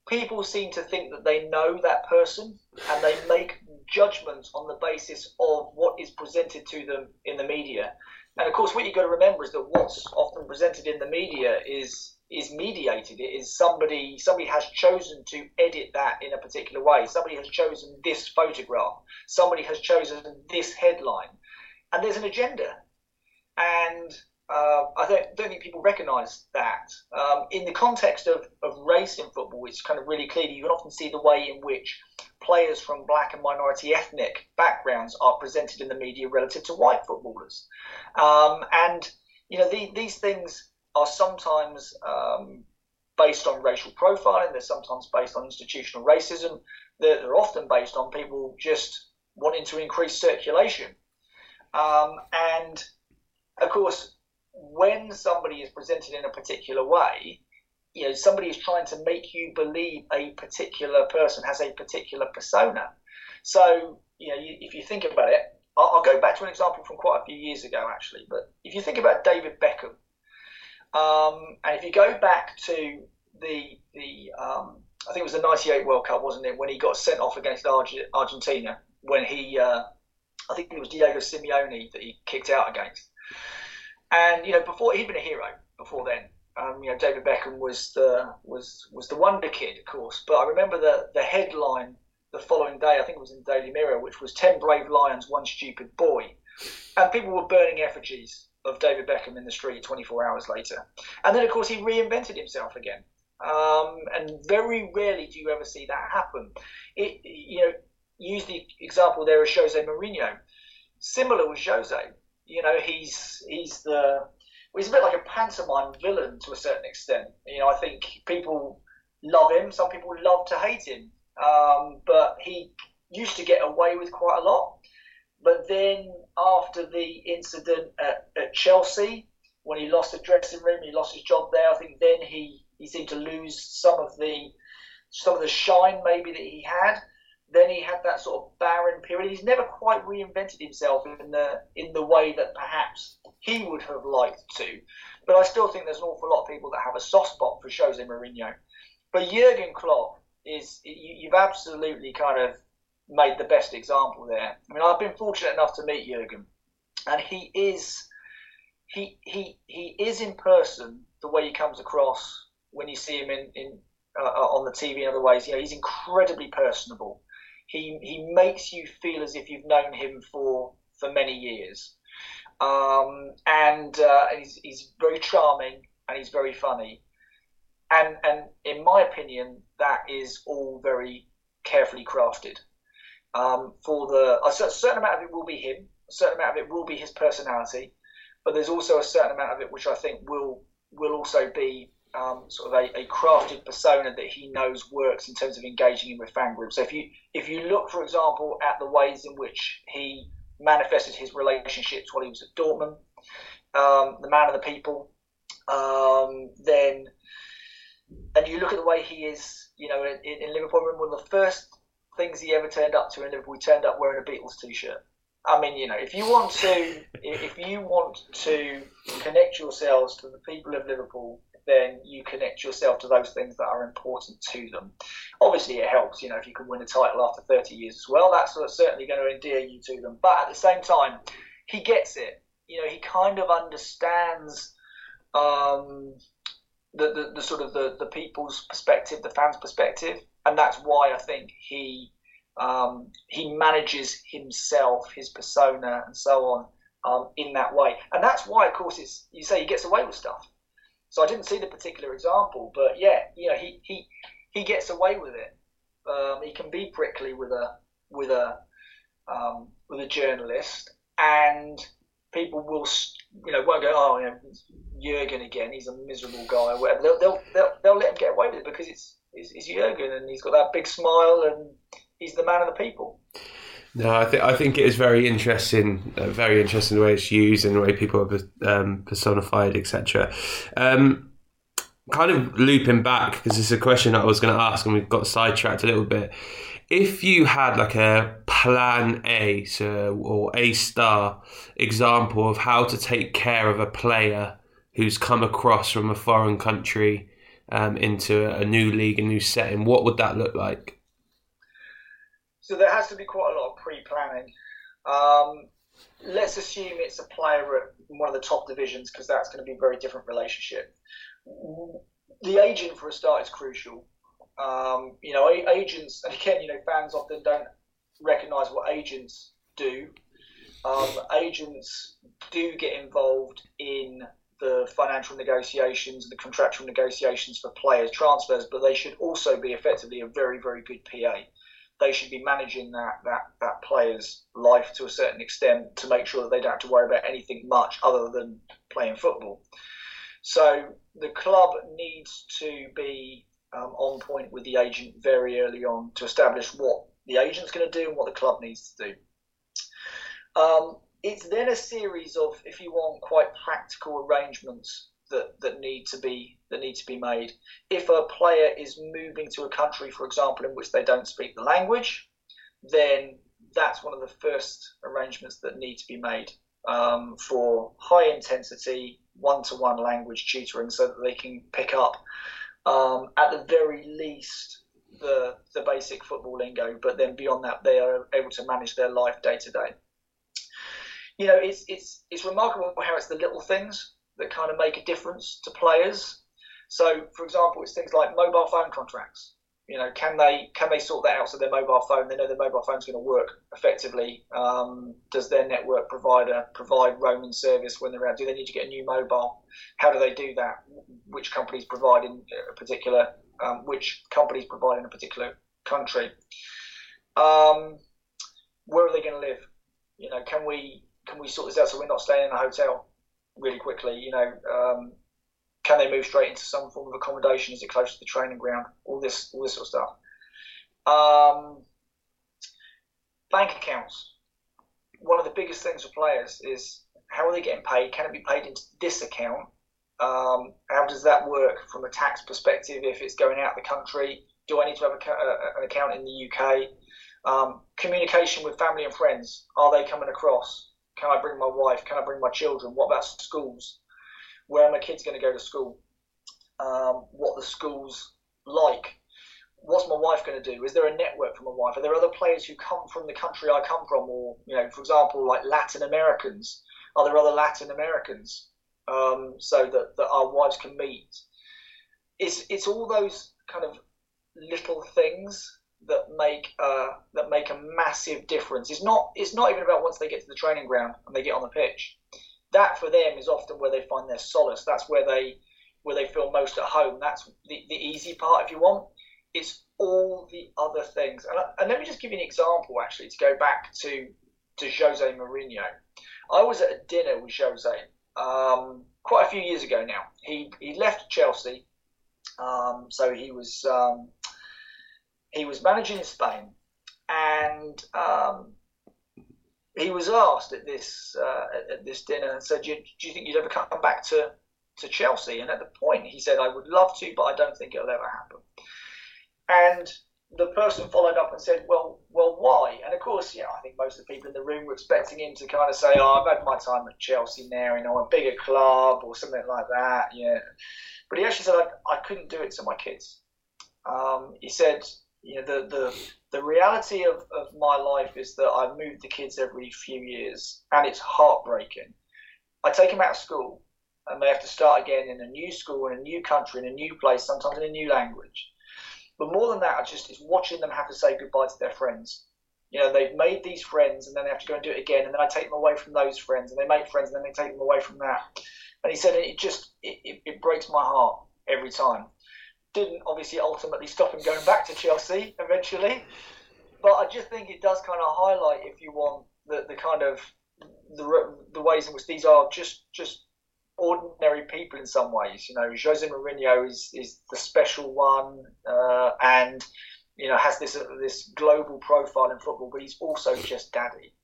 people seem to think that they know that person and they make judgments on the basis of what is presented to them in the media and of course, what you've got to remember is that what's often presented in the media is is mediated. It is somebody somebody has chosen to edit that in a particular way. Somebody has chosen this photograph. Somebody has chosen this headline, and there's an agenda. And uh, I don't, don't, think people recognise that. Um, in the context of, of race in football, it's kind of really clear. You can often see the way in which players from black and minority ethnic backgrounds are presented in the media relative to white footballers. Um, and, you know, the, these things are sometimes um, based on racial profiling, they're sometimes based on institutional racism, they're, they're often based on people just wanting to increase circulation. Um, and, of course, when somebody is presented in a particular way, you know somebody is trying to make you believe a particular person has a particular persona. So you know, you, if you think about it, I'll, I'll, go back to an example from quite a few years ago, actually. But if you think about David Beckham, um, and if you go back to the the um, I think it was the '98 World Cup, wasn't it, when he got sent off against Argentina when he uh, I think it was Diego Simeone that he kicked out against. And you know, before he'd been a hero before then. Um, you know, David Beckham was the was was the wonder kid, of course. But I remember the the headline the following day. I think it was in the Daily Mirror, which was 10 brave lions, one stupid boy," and people were burning effigies of David Beckham in the street 24 hours later. And then, of course, he reinvented himself again. Um, and very rarely do you ever see that happen. It, you know, use the example there of Jose Mourinho. Similar with Jose you know, he's he's the well, he's a bit like a pantomime villain to a certain extent. You know, I think people love him. Some people love to hate him. Um, but he used to get away with quite a lot. But then after the incident at, at Chelsea, when he lost the dressing room, he lost his job there. I think then he, he seemed to lose some of the some of the shine maybe that he had. Then he had that sort of barren period. He's never quite reinvented himself in the in the way that perhaps he would have liked to. But I still think there's an awful lot of people that have a soft spot for Jose Mourinho. But Jurgen Klopp is you, have absolutely kind of made the best example there. I mean, I've been fortunate enough to meet Jurgen, and he is he he he is in person the way he comes across when you see him in in uh, on the TV and other ways. You know, he's incredibly personable he he makes you feel as if you've known him for for many years, um, and uh, he's, he's very charming and he's very funny, and and in my opinion, that is all very carefully crafted. Um, for the a certain amount of it will be him, a certain amount of it will be his personality, but there's also a certain amount of it which I think will will also be um, sort of a, a, crafted persona that he knows works in terms of engaging him with fan groups. So if you if you look, for example, at the ways in which he manifested his relationships while he was at Dortmund, um, the man of the people, um, then and you look at the way he is, you know, in, in Liverpool. remember one of the first things he ever turned up to in Liverpool, he turned up wearing a Beatles t-shirt. I mean, you know, if you want to, if you want to connect yourselves to the people of Liverpool, then you connect yourself to those things that are important to them. Obviously, it helps, you know, if you can win a title after 30 years as well. That's certainly going to endear you to them. But at the same time, he gets it. You know, he kind of understands um, the, the, the sort of the, the people's perspective, the fans' perspective, and that's why I think he um, he manages himself, his persona, and so on um, in that way. And that's why, of course, it's you say he gets away with stuff. So I didn't see the particular example, but yeah, you know, he he he gets away with it. Um, he can be prickly with a with a um, with a journalist, and people will you know won't go, oh, you know, Jurgen again. He's a miserable guy. Whatever. They'll, they'll they'll they'll let him get away with it because it's it's, it's Jurgen, and he's got that big smile, and he's the man of the people. No, I think I think it is very interesting, uh, very interesting the way it's used and the way people are um, personified, etc. Um, kind of looping back because it's a question I was going to ask, and we've got sidetracked a little bit. If you had like a plan A, so or A star example of how to take care of a player who's come across from a foreign country um, into a new league, a new setting, what would that look like? So there has to be quite a lot of pre-planning. Um, let's assume it's a player at one of the top divisions because that's going to be a very different relationship. The agent, for a start, is crucial. Um, you know, agents, and again, you know, fans often don't recognise what agents do. Um, agents do get involved in the financial negotiations, the contractual negotiations for players transfers, but they should also be effectively a very, very good PA they should be managing that, that, that player's life to a certain extent to make sure that they don't have to worry about anything much other than playing football. So the club needs to be um, on point with the agent very early on to establish what the agent's going to do and what the club needs to do. Um, it's then a series of, if you want, quite practical arrangements that, that need to be that need to be made. If a player is moving to a country, for example, in which they don't speak the language, then that's one of the first arrangements that need to be made um, for high intensity one to one language tutoring so that they can pick up um, at the very least the the basic football lingo, but then beyond that they are able to manage their life day to day. You know, it's it's it's remarkable how it's the little things that kind of make a difference to players. So, for example, it's things like mobile phone contracts. You know, can they can they sort that out so their mobile phone they know their mobile phone's going to work effectively? Um, does their network provider provide roaming service when they're out? Do they need to get a new mobile? How do they do that? Which companies provide in a particular um, which companies provide in a particular country? Um, where are they going to live? You know, can we can we sort this out so we're not staying in a hotel? Really quickly. You know, um, can they move straight into some form of accommodation? Is it close to the training ground? All this, all this sort of stuff. Um, bank accounts. One of the biggest things for players is how are they getting paid? Can it be paid into this account? Um, how does that work from a tax perspective if it's going out of the country? Do I need to have a, a, an account in the UK? Um, communication with family and friends. Are they coming across? Can I bring my wife? Can I bring my children? What about schools? Where are my kids going to go to school? Um, what the schools like? What's my wife going to do? Is there a network for my wife? Are there other players who come from the country I come from, or you know, for example, like Latin Americans? Are there other Latin Americans um, so that, that our wives can meet? It's it's all those kind of little things that make uh, that make a massive difference. It's not it's not even about once they get to the training ground and they get on the pitch. That for them is often where they find their solace. That's where they where they feel most at home. That's the, the easy part, if you want. It's all the other things. And, and let me just give you an example, actually, to go back to to Jose Mourinho. I was at a dinner with Jose um, quite a few years ago now. He he left Chelsea Um, so he was um, he was managing Spain, and um, he was asked at this uh, at this dinner and said, do you, do you, think you'd ever come back to, to Chelsea?" And at the point, he said, "I would love to, but I don't think it'll ever happen." And the person followed up and said, "Well, well, why?" And of course, yeah, I think most of the people in the room were expecting him to kind of say, "Oh, I've had my time at Chelsea now, you know, a bigger club or something like that." Yeah, but he actually said, "I, I couldn't do it to my kids." Um, he said, "You know, the the the reality of, of my life is that I move the kids every few years, and it's heartbreaking. I take them out of school, and they have to start again in a new school, in a new country, in a new place, sometimes in a new language." But more than that, I just is watching them have to say goodbye to their friends. You know, they've made these friends and then they have to go and do it again, and then I take them away from those friends, and they make friends, and then they take them away from that. And he said it just it, it, it breaks my heart every time. Didn't obviously ultimately stop him going back to Chelsea eventually, but I just think it does kind of highlight, if you want, the, the kind of the, the ways in which these are just just ordinary people in some ways. You know, Jose Mourinho is is the special one, uh, and you know has this uh, this global profile in football, but he's also just daddy,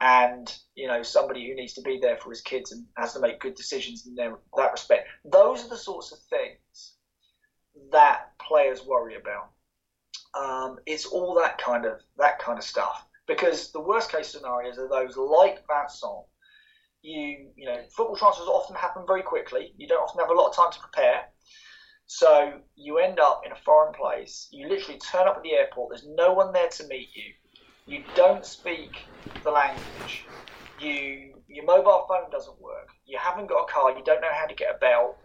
and you know somebody who needs to be there for his kids and has to make good decisions in their, that respect. Those are the sorts of things that players worry about. Um, it's all that kind of that kind of stuff because the worst case scenarios are those like Vincent you you know football transfers often happen very quickly. You don't often have a lot of time to prepare. So you end up in a foreign place. You literally turn up at the airport. There's no one there to meet you. You don't speak the language. You your mobile phone doesn't work. You haven't got a car. You don't know how to get about.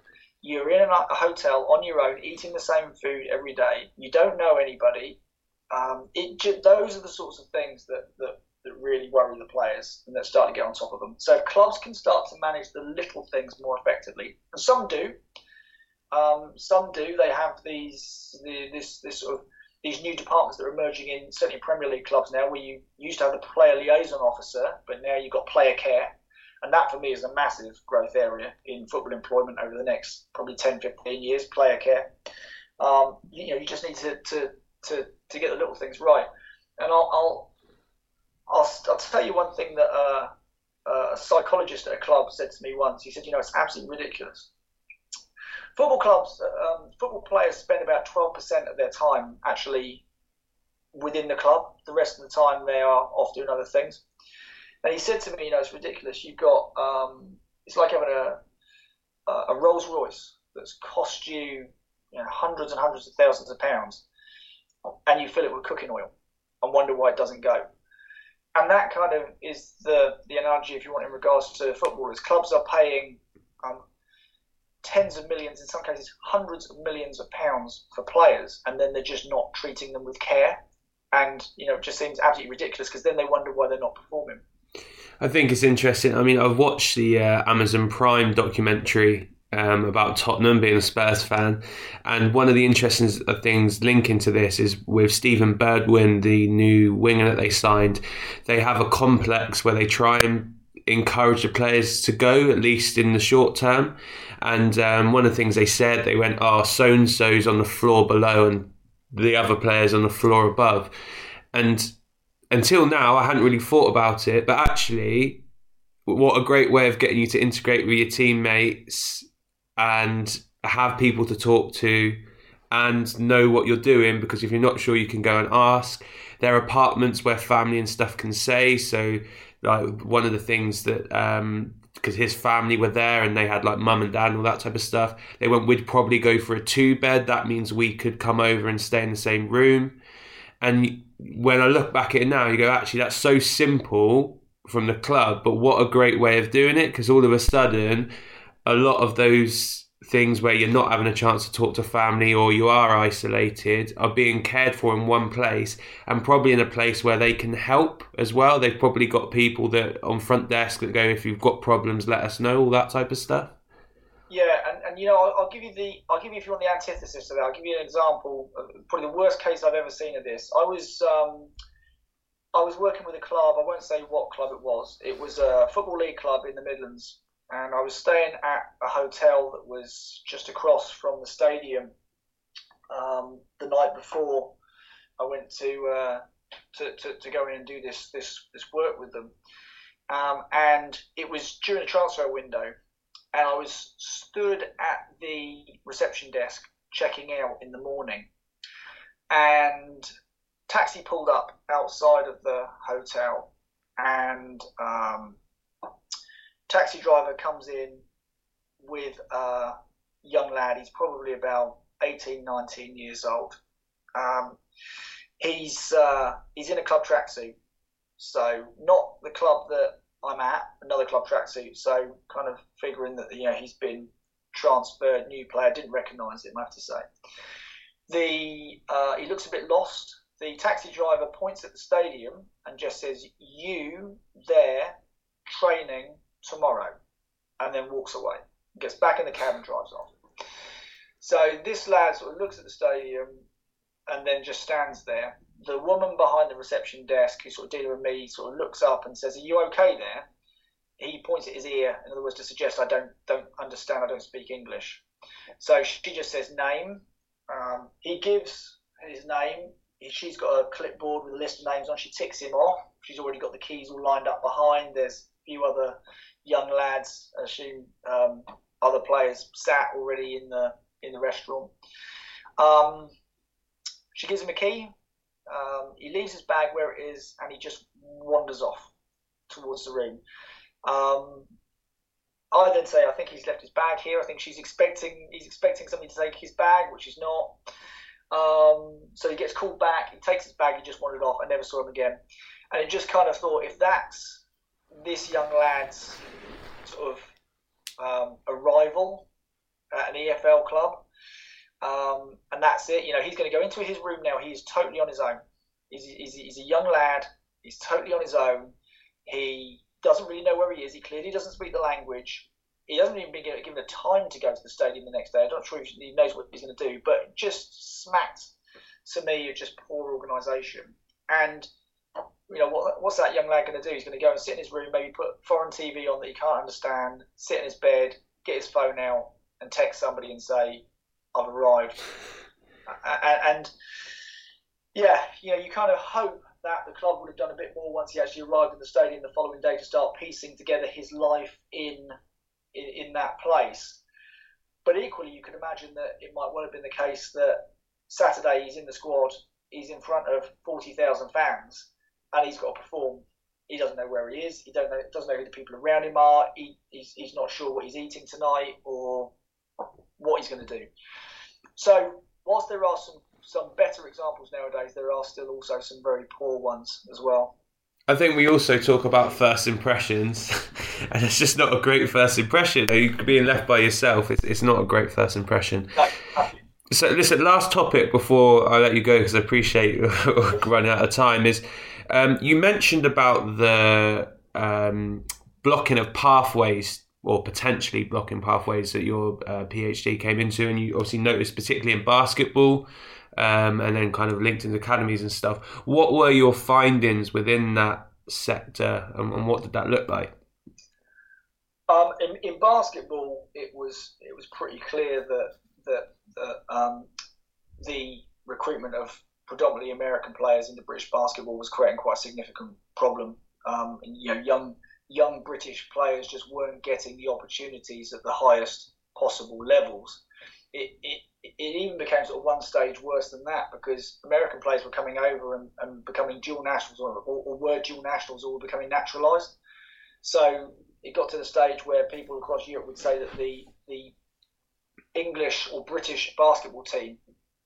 You're in a hotel on your own, eating the same food every day. You don't know anybody. Um, it, those are the sorts of things that, that that really worry the players and that start to get on top of them. So clubs can start to manage the little things more effectively, and some do. Um, some do. They have these the, this this sort of these new departments that are emerging in certainly Premier League clubs now, where you used to have the player liaison officer, but now you've got player care. And that for me is a massive growth area in football employment over the next probably 10, 15 years, player care. Um, you know, you just need to, to, to, to get the little things right. And I'll, I'll I'll, I'll tell you one thing that uh, uh, a psychologist at a club said to me once. He said, you know, it's absolutely ridiculous. Football clubs, um, football players spend about 12% of their time actually within the club. The rest of the time they are off doing other things. And he said to me, you know, it's ridiculous. You've got, um, it's like having a, a Rolls Royce that's cost you, you know, hundreds and hundreds of thousands of pounds, and you fill it with cooking oil and wonder why it doesn't go and that kind of is the the analogy, if you want, in regards to footballers. Clubs are paying um, tens of millions, in some cases hundreds of millions of pounds for players, and then they're just not treating them with care. And you know, it just seems absolutely ridiculous because then they wonder why they're not performing. I think it's interesting. I mean, I've watched the uh, Amazon Prime documentary um, about Tottenham, being a Spurs fan. And one of the interesting things linking to this is with Steven Bergwijn, the new winger that they signed, they have a complex where they try and encourage the players to go, at least in the short term. And um, one of the things they said, they went, oh, so and so's on the floor below and the other players on the floor above. And until now, I hadn't really thought about it, but actually, what a great way of getting you to integrate with your teammates and have people to talk to and know what you're doing because if you're not sure you can go and ask. There are apartments where family and stuff can say so like one of the things that um because his family were there and they had like mum and dad and all that type of stuff they went we'd probably go for a two bed that means we could come over and stay in the same room and when i look back at it now you go actually that's so simple from the club but what a great way of doing it because all of a sudden a lot of those things where you're not having a chance to talk to family or you are isolated are being cared for in one place and probably in a place where they can help as well. They've probably got people that on front desk that go, if you've got problems, let us know, all that type of stuff. Yeah, and, you know, I'll, I'll give you the, I'll give you if you want the antithesis to that. I'll give you an example. Probably the worst case I've ever seen of this. I was, um, I was working with a club. I won't say what club it was. It was a football league club in the Midlands, and I was staying at a hotel that was just across from the stadium um, the night before I went to, uh, to, to, to go in and do this this this work with them, um, and it was during the transfer window, and I was stood at the reception desk checking out in the morning, and taxi pulled up outside of the hotel, and um, taxi driver comes in with a young lad. He's probably about 18, 19 years old. Um, he's uh, he's in a club tracksuit, so not the club that I'm at, another club tracksuit. So kind of figuring that you know he's been transferred, new player, didn't recognise him. I have to say, the uh, he looks a bit lost. The taxi driver points at the stadium and just says, "You there, training tomorrow," and then walks away. Gets back in the cab and drives off. So this lad sort of looks at the stadium and then just stands there. The woman behind the reception desk, who's sort of dealing with me, sort of looks up and says, "Are you okay there?" He points at his ear, in other words, to suggest I don't don't understand, I don't speak English. So she just says name. Um, he gives his name. She's got a clipboard with a list of names on. She ticks him off. She's already got the keys all lined up behind. There's a few other young lads, I assume um, other players, sat already in the in the restaurant. Um, she gives him a key. Um, he leaves his bag where it is, and he just wanders off towards the room. Um, I then say, I think he's left his bag here. I think she's expecting he's expecting somebody to take his bag, which is not. Um, so he gets called back. He takes his bag. He just wandered off. I never saw him again. And I just kind of thought, if that's this young lad's sort of um, arrival at an EFL club, um, and that's it. You know, he's going to go into his room now. He's totally on his own. He's, he's, he's, a young lad. He's totally on his own. He doesn't really know where he is. He clearly doesn't speak the language. He hasn't even been given the time to go to the stadium the next day. I'm not sure if he knows what he's going to do, but just smacked to me of just poor organisation. And you know what, what's that young lad going to do? He's going to go and sit in his room, maybe put foreign TV on that he can't understand, sit in his bed, get his phone out, and text somebody and say, I've arrived. And, yeah, you know, you kind of hope that the club would have done a bit more once he actually arrived in the stadium the following day to start piecing together his life in in, in that place. But equally, you can imagine that it might well have been the case that Saturday he's in the squad, he's in front of forty thousand fans, and he's got to perform. He doesn't know where he is. He don't know, doesn't know who the people around him are. He, he's, he's not sure what he's eating tonight or what he's going to do. So, whilst there are some some better examples nowadays, there are still also some very poor ones as well. I think we also talk about first impressions, and it's just not a great first impression. You being left by yourself, it's, it's not a great first impression. No, so, listen, last topic before I let you go, because I appreciate running out of time, is um, you mentioned about the um, blocking of pathways or potentially blocking pathways that your uh, PhD came into, and you obviously noticed particularly in basketball, um, and then kind of linked into academies and stuff. What were your findings within that sector, and, and what did that look like? Um, in, in, basketball, it was it was pretty clear that that, that um, the recruitment of predominantly American players into British basketball was creating quite a significant problem. Um, and, you know, young young British players just weren't getting the opportunities at the highest possible levels. It, it, it even became sort of one stage worse than that because American players were coming over and, and becoming dual nationals or, or, or were dual nationals or were becoming naturalised. So it got to the stage where people across Europe would say that the, the English or British basketball team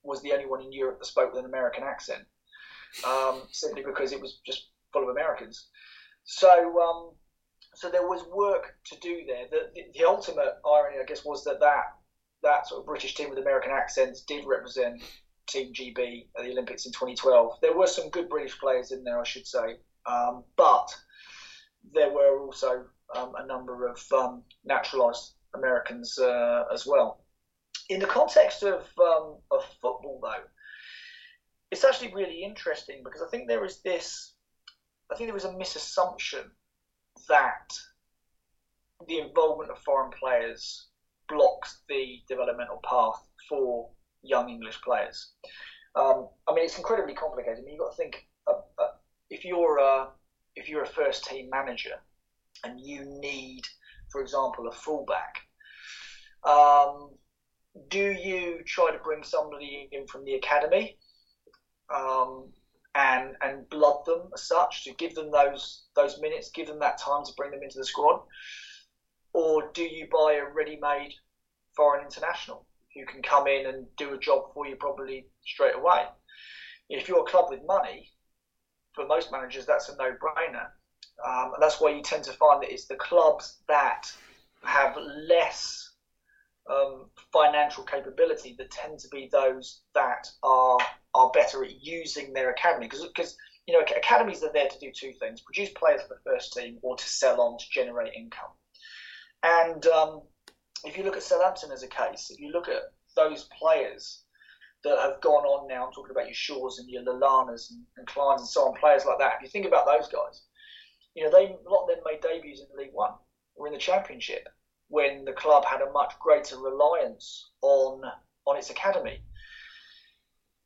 was the only one in Europe that spoke with an American accent, um, simply because it was just full of Americans. So um, so there was work to do there. The, the, the, ultimate irony, I guess, was that, that that sort of British team with American accents did represent Team GB at the Olympics in 2012. There were some good British players in there, I should say, um, but there were also um, a number of um, naturalised Americans uh, as well. In the context of um, of football, though, it's actually really interesting because I think there is this. I think there is a misassumption that the involvement of foreign players blocks the developmental path for young English players. Um, I mean, it's incredibly complicated. I mean, you've got to think uh, uh, if you're a if you're a first team manager and you need, for example, a fullback. Um, do you try to bring somebody in from the academy um, and and blood them as such to give them those those minutes, give them that time to bring them into the squad, or do you buy a ready-made foreign international who can come in and do a job for you probably straight away? If you're a club with money, for most managers, that's a no-brainer, um, and that's why you tend to find that it's the clubs that have less um, financial capability that tend to be those that are are better at using their academy because you know academies are there to do two things: produce players for the first team or to sell on to generate income. And um, if you look at Southampton as a case, if you look at those players that have gone on now, I'm talking about your Shaws and your Lallanas and, and Clynes and so on, players like that. If you think about those guys, you know, they a lot of them made debuts in League One or in the Championship when the club had a much greater reliance on on its academy.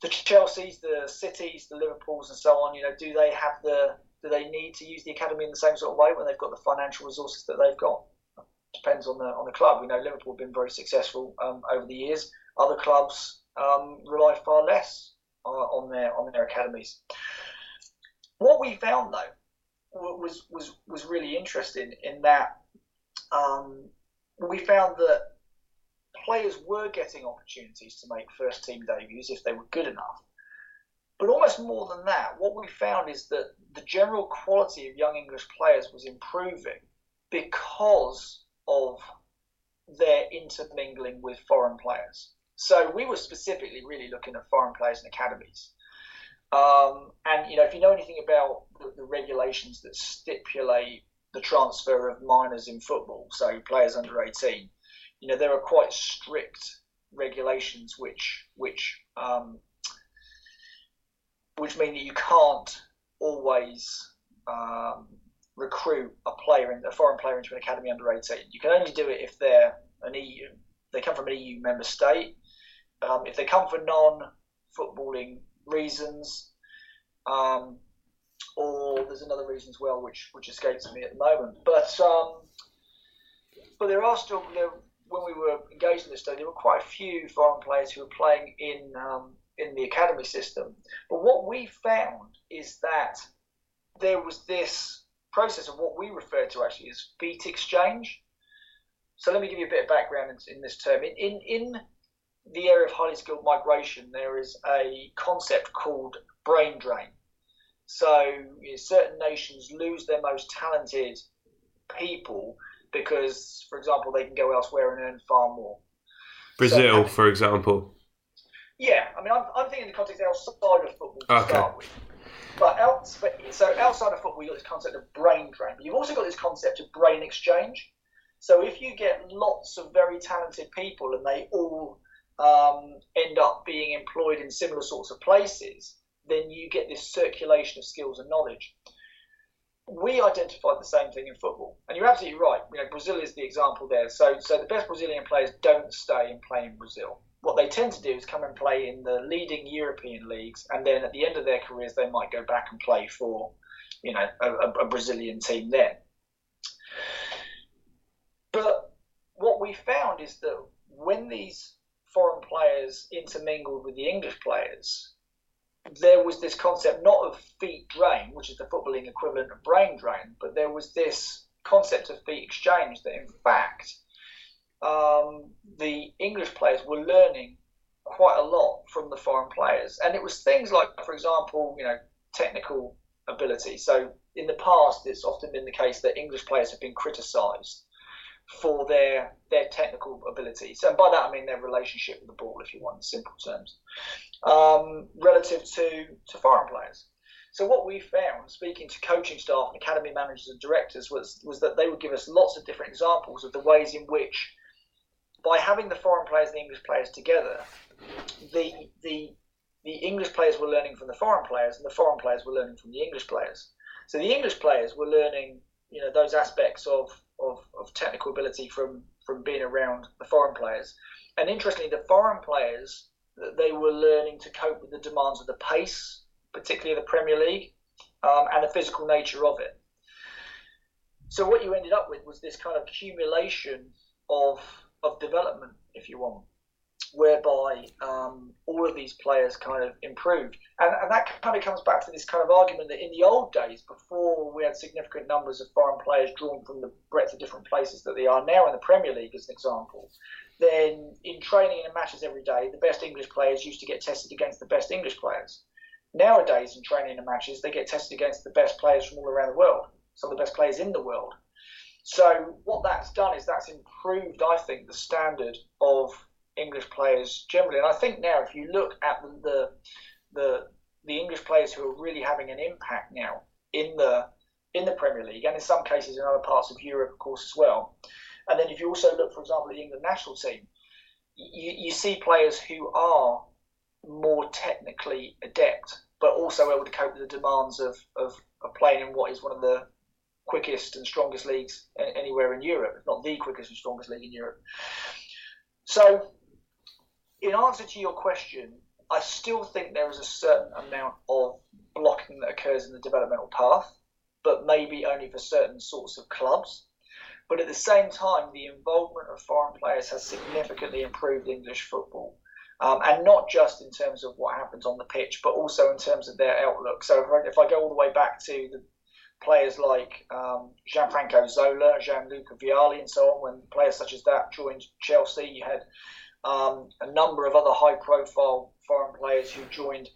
The Chelseas, the Cities, the Liverpools, and so on. You know, do they have the do they need to use the academy in the same sort of way when they've got the financial resources that they've got? Depends on the on the club. We know Liverpool have been very successful um, over the years. Other clubs um, rely far less uh, on their on their academies. What we found though was was was really interesting in that um, we found that players were getting opportunities to make first team debuts if they were good enough. But almost more than that, what we found is that the general quality of young English players was improving because of their intermingling with foreign players. So we were specifically really looking at foreign players and academies. Um, and you know, if you know anything about the, the regulations that stipulate the transfer of minors in football, so players under 18, you know, there are quite strict regulations which which um, which mean that you can't always um, recruit a player in a foreign player into an academy under 18. You can only do it if they're an EU, they come from an EU member state. Um, if they come for non-footballing reasons, um, or there's another reason as well which which escapes me at the moment. But um, but there are still there, when we were engaged in this study, there were quite a few foreign players who were playing in um, in the academy system. But what we found is that there was this process of what we refer to actually as feet exchange. So let me give you a bit of background in, in this term. In, in in the area of highly skilled migration, there is a concept called brain drain. So you know, certain nations lose their most talented people because, for example, they can go elsewhere and earn far more. Brazil, so, for example. Yeah, I mean, I'm, I'm thinking in the context outside of football to okay. start with. But, out, but so outside of football, you've got this concept of brain drain. But you've also got this concept of brain exchange. So if you get lots of very talented people and they all um, end up being employed in similar sorts of places, then you get this circulation of skills and knowledge. We identified the same thing in football, and you're absolutely right. You know, Brazil is the example there. So, so the best Brazilian players don't stay and play in Brazil. What they tend to do is come and play in the leading European leagues, and then at the end of their careers, they might go back and play for, you know, a, a Brazilian team then. But what we found is that when these foreign players intermingled with the English players, there was this concept not of feet drain, which is the footballing equivalent of brain drain, but there was this concept of feet exchange that in fact um, the English players were learning quite a lot from the foreign players. And it was things like, for example, you know, technical ability. So in the past, it's often been the case that English players have been criticised for their their technical abilities, and by that I mean their relationship with the ball, if you want, in simple terms, um, relative to to foreign players. So what we found, speaking to coaching staff and academy managers and directors, was was that they would give us lots of different examples of the ways in which, by having the foreign players and the English players together, the the the English players were learning from the foreign players, and the foreign players were learning from the English players. So the English players were learning, you know, those aspects of of, of technical ability from from being around the foreign players. And interestingly, the foreign players they were learning to cope with the demands of the pace, particularly the Premier League, um, and the physical nature of it. So what you ended up with was this kind of accumulation of of development, if you want, whereby um, all of these players kind of improved. And, and that kind of comes back to this kind of argument that in the old days, before we had significant numbers of foreign players drawn from the breadth of different places that they are now in the Premier League, as an example, then in training and in matches every day, the best English players used to get tested against the best English players. Nowadays, in training and matches, they get tested against the best players from all around the world, some of the best players in the world. So what that's done is that's improved, I think, the standard of English players generally. And I think now, if you look at the the the, the English players who are really having an impact now in the in the Premier League and in some cases in other parts of Europe, of course, as well. And then if you also look, for example, at the England national team, you, you see players who are more technically adept, but also able to cope with the demands of, of, of playing in what is one of the quickest and strongest leagues anywhere in Europe, if not the quickest and strongest league in Europe. So in answer to your question, I still think there is a certain amount of blocking that occurs in the developmental path, but maybe only for certain sorts of clubs. But at the same time, the involvement of foreign players has significantly improved English football. Um, and not just in terms of what happens on the pitch, but also in terms of their outlook. So if I, if I go all the way back to the players like um, Gianfranco Zola, Gianluca Vialli, and so on, when players such as that joined Chelsea, you had um, a number of other high profile foreign players who joined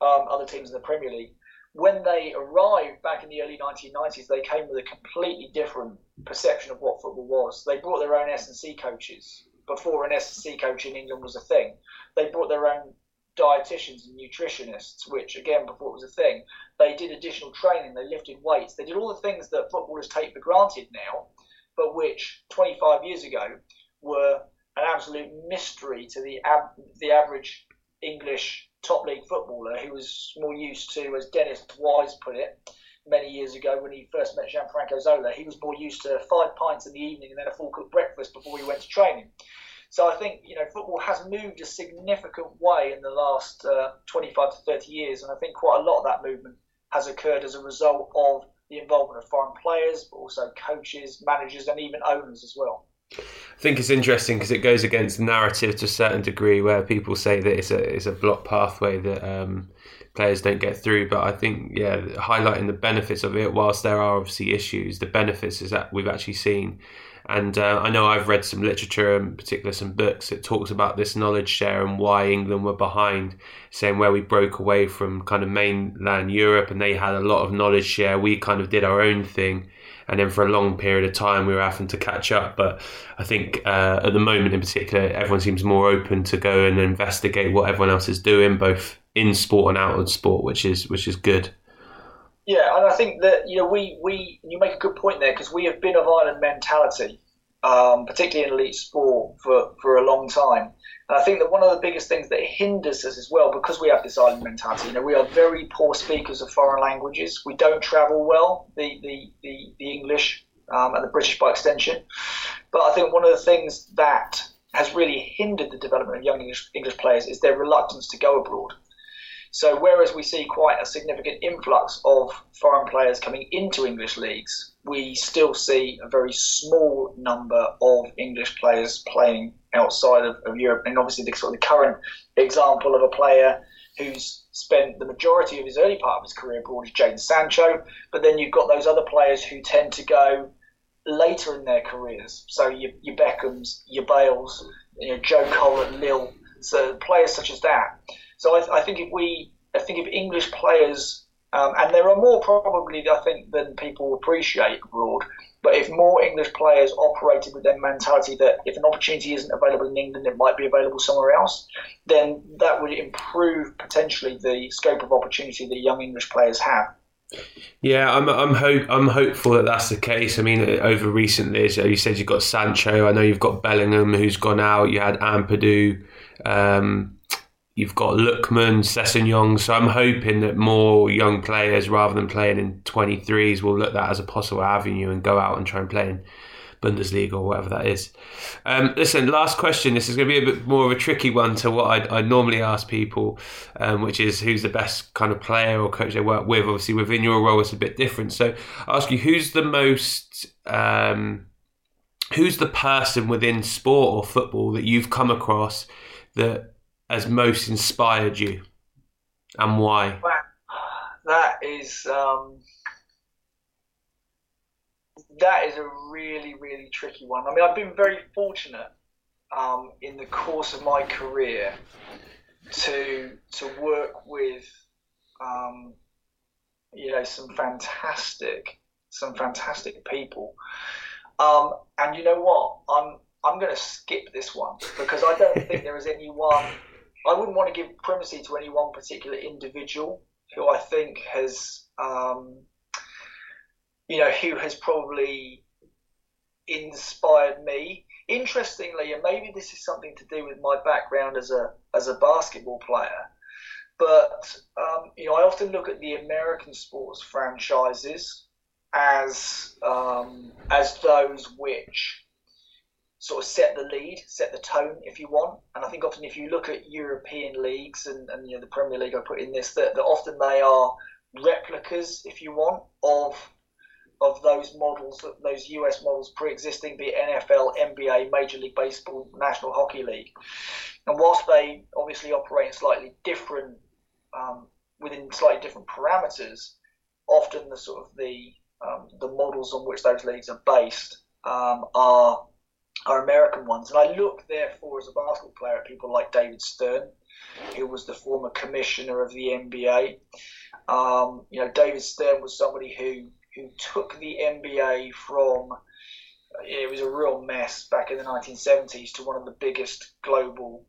um, other teams in the Premier League. When they arrived back in the early 1990s, they came with a completely different perception of what football was. They brought their own S&C coaches before an S&C coach in England was a thing. They brought their own dietitians and nutritionists, which again before it was a thing. They did additional training. They lifted weights. They did all the things that footballers take for granted now, but which 25 years ago were an absolute mystery to the ab- the average English top league footballer who was more used to, as Dennis Wise put it many years ago when he first met Gianfranco Zola, he was more used to five pints in the evening and then a full cooked breakfast before he went to training. So I think you know football has moved a significant way in the last uh, 25 to 30 years, and I think quite a lot of that movement has occurred as a result of the involvement of foreign players, but also coaches, managers, and even owners as well. I think it's interesting because it goes against narrative to a certain degree, where people say that it's a it's a block pathway that um, players don't get through. But I think yeah, highlighting the benefits of it, whilst there are obviously issues, the benefits is that we've actually seen. And uh, I know I've read some literature, in particular some books, that talks about this knowledge share and why England were behind, saying where we broke away from kind of mainland Europe and they had a lot of knowledge share. We kind of did our own thing and then for a long period of time we were having to catch up. But I think uh, at the moment, in particular, everyone seems more open to go and investigate what everyone else is doing, both in sport and out of sport, which is which is good. Yeah, and I think that you know we we you make a good point there because we have been of island mentality, um, particularly in elite sport for for a long time. And I think that one of the biggest things that hinders us as well, because we have this island mentality, you know, we are very poor speakers of foreign languages. We don't travel well, the, the, the, the English um, and the British by extension. But I think one of the things that has really hindered the development of young English, English players is their reluctance to go abroad. So whereas we see quite a significant influx of foreign players coming into English leagues, we still see a very small number of English players playing outside of, of Europe. And obviously, the sort of the current example of a player who's spent the majority of his early part of his career abroad is Jadon Sancho. But then you've got those other players who tend to go later in their careers. So your, your Beckhams, your Bales, you know, Joe Cole at Lille. So players such as that. So I, I think if we, I think if English players, um, and there are more probably, I think, than people appreciate abroad. But if more English players operated with their mentality that if an opportunity isn't available in England, it might be available somewhere else, then that would improve potentially the scope of opportunity that young English players have. Yeah, I'm I'm hope I'm hopeful that that's the case. I mean, over recent years, you said you've got Sancho. I know you've got Bellingham, who's gone out. You had Ampadu. Um, you've got Lookman, Sessegnon. So I'm hoping that more young players, rather than playing in 23s, will look at that as a possible avenue and go out and try and play in Bundesliga or whatever that is. Um, listen, last question. This is going to be a bit more of a tricky one to what I, I normally ask people, um, which is who's the best kind of player or coach they work with. Obviously, within your role, it's a bit different. So, I ask you, who's the most, um, who's the person within sport or football that you've come across that has most inspired you, and why? That is. Um that is a really, really tricky one. I mean, I've been very fortunate um, in the course of my career to to work with, um, you know, some fantastic, some fantastic people. Um, and you know what? I'm I'm going to skip this one because I don't think there is any one. I wouldn't want to give primacy to any one particular individual who I think has um, you know, who has probably inspired me. Interestingly, and maybe this is something to do with my background as a as a basketball player, but um, you know, I often look at the American sports franchises as um, as those which sort of set the lead, set the tone, if you want. And I think often if you look at European leagues and, and you know the Premier League, I put in this that, that often they are replicas, if you want, of of those models, those US models pre-existing, be it NFL, NBA, Major League Baseball, National Hockey League. And whilst they obviously operate in slightly different, um, within slightly different parameters, often the sort of the um, the models on which those leagues are based um, are are American ones. And I look therefore as a basketball player at people like David Stern, who was the former commissioner of the NBA. Um, you know, David Stern was somebody who who took the NBA from it was a real mess back in the 1970s to one of the biggest global,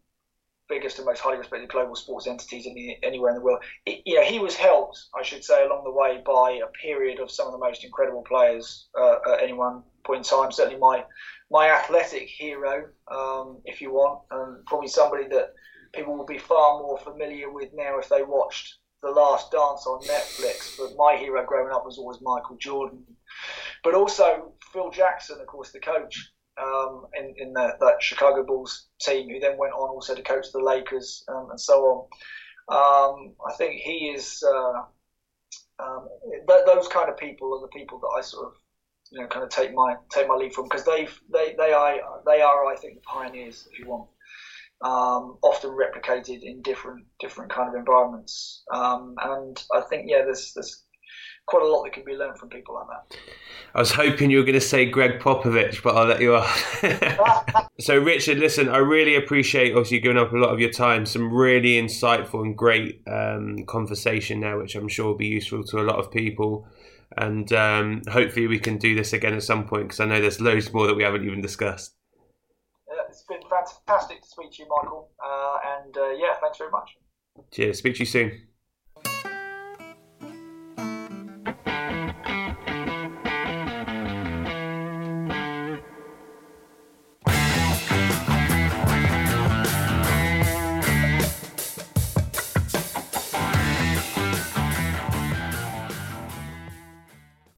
biggest and most highly respected global sports entities in the, anywhere in the world. It, you know, he was helped, I should say, along the way by a period of some of the most incredible players uh, at any one point in time. Certainly, my my athletic hero, um, if you want, and probably somebody that people will be far more familiar with now if they watched the Last Dance on Netflix, but my hero growing up was always Michael Jordan. But also Phil Jackson, of course, the coach um, in, in the, that Chicago Bulls team, who then went on also to coach the Lakers um, and so on. Um, I think he is uh, um, th- those kind of people are the people that I sort of you know kind of take my take my lead from because they they they are they are I think the pioneers if you want um, often replicated in different different kind of environments. Um, and I think yeah, there's there's quite a lot that can be learned from people like that. I was hoping you were going to say Gregg Popovich, but I'll let you off. so, Richard, listen, I really appreciate obviously giving up a lot of your time. Some really insightful and great um, conversation there, which I'm sure will be useful to a lot of people. And um, hopefully, we can do this again at some point because I know there's loads more that we haven't even discussed it's been fantastic to speak to you, Michael. Uh, and uh, yeah, thanks very much. Cheers. Speak to you soon.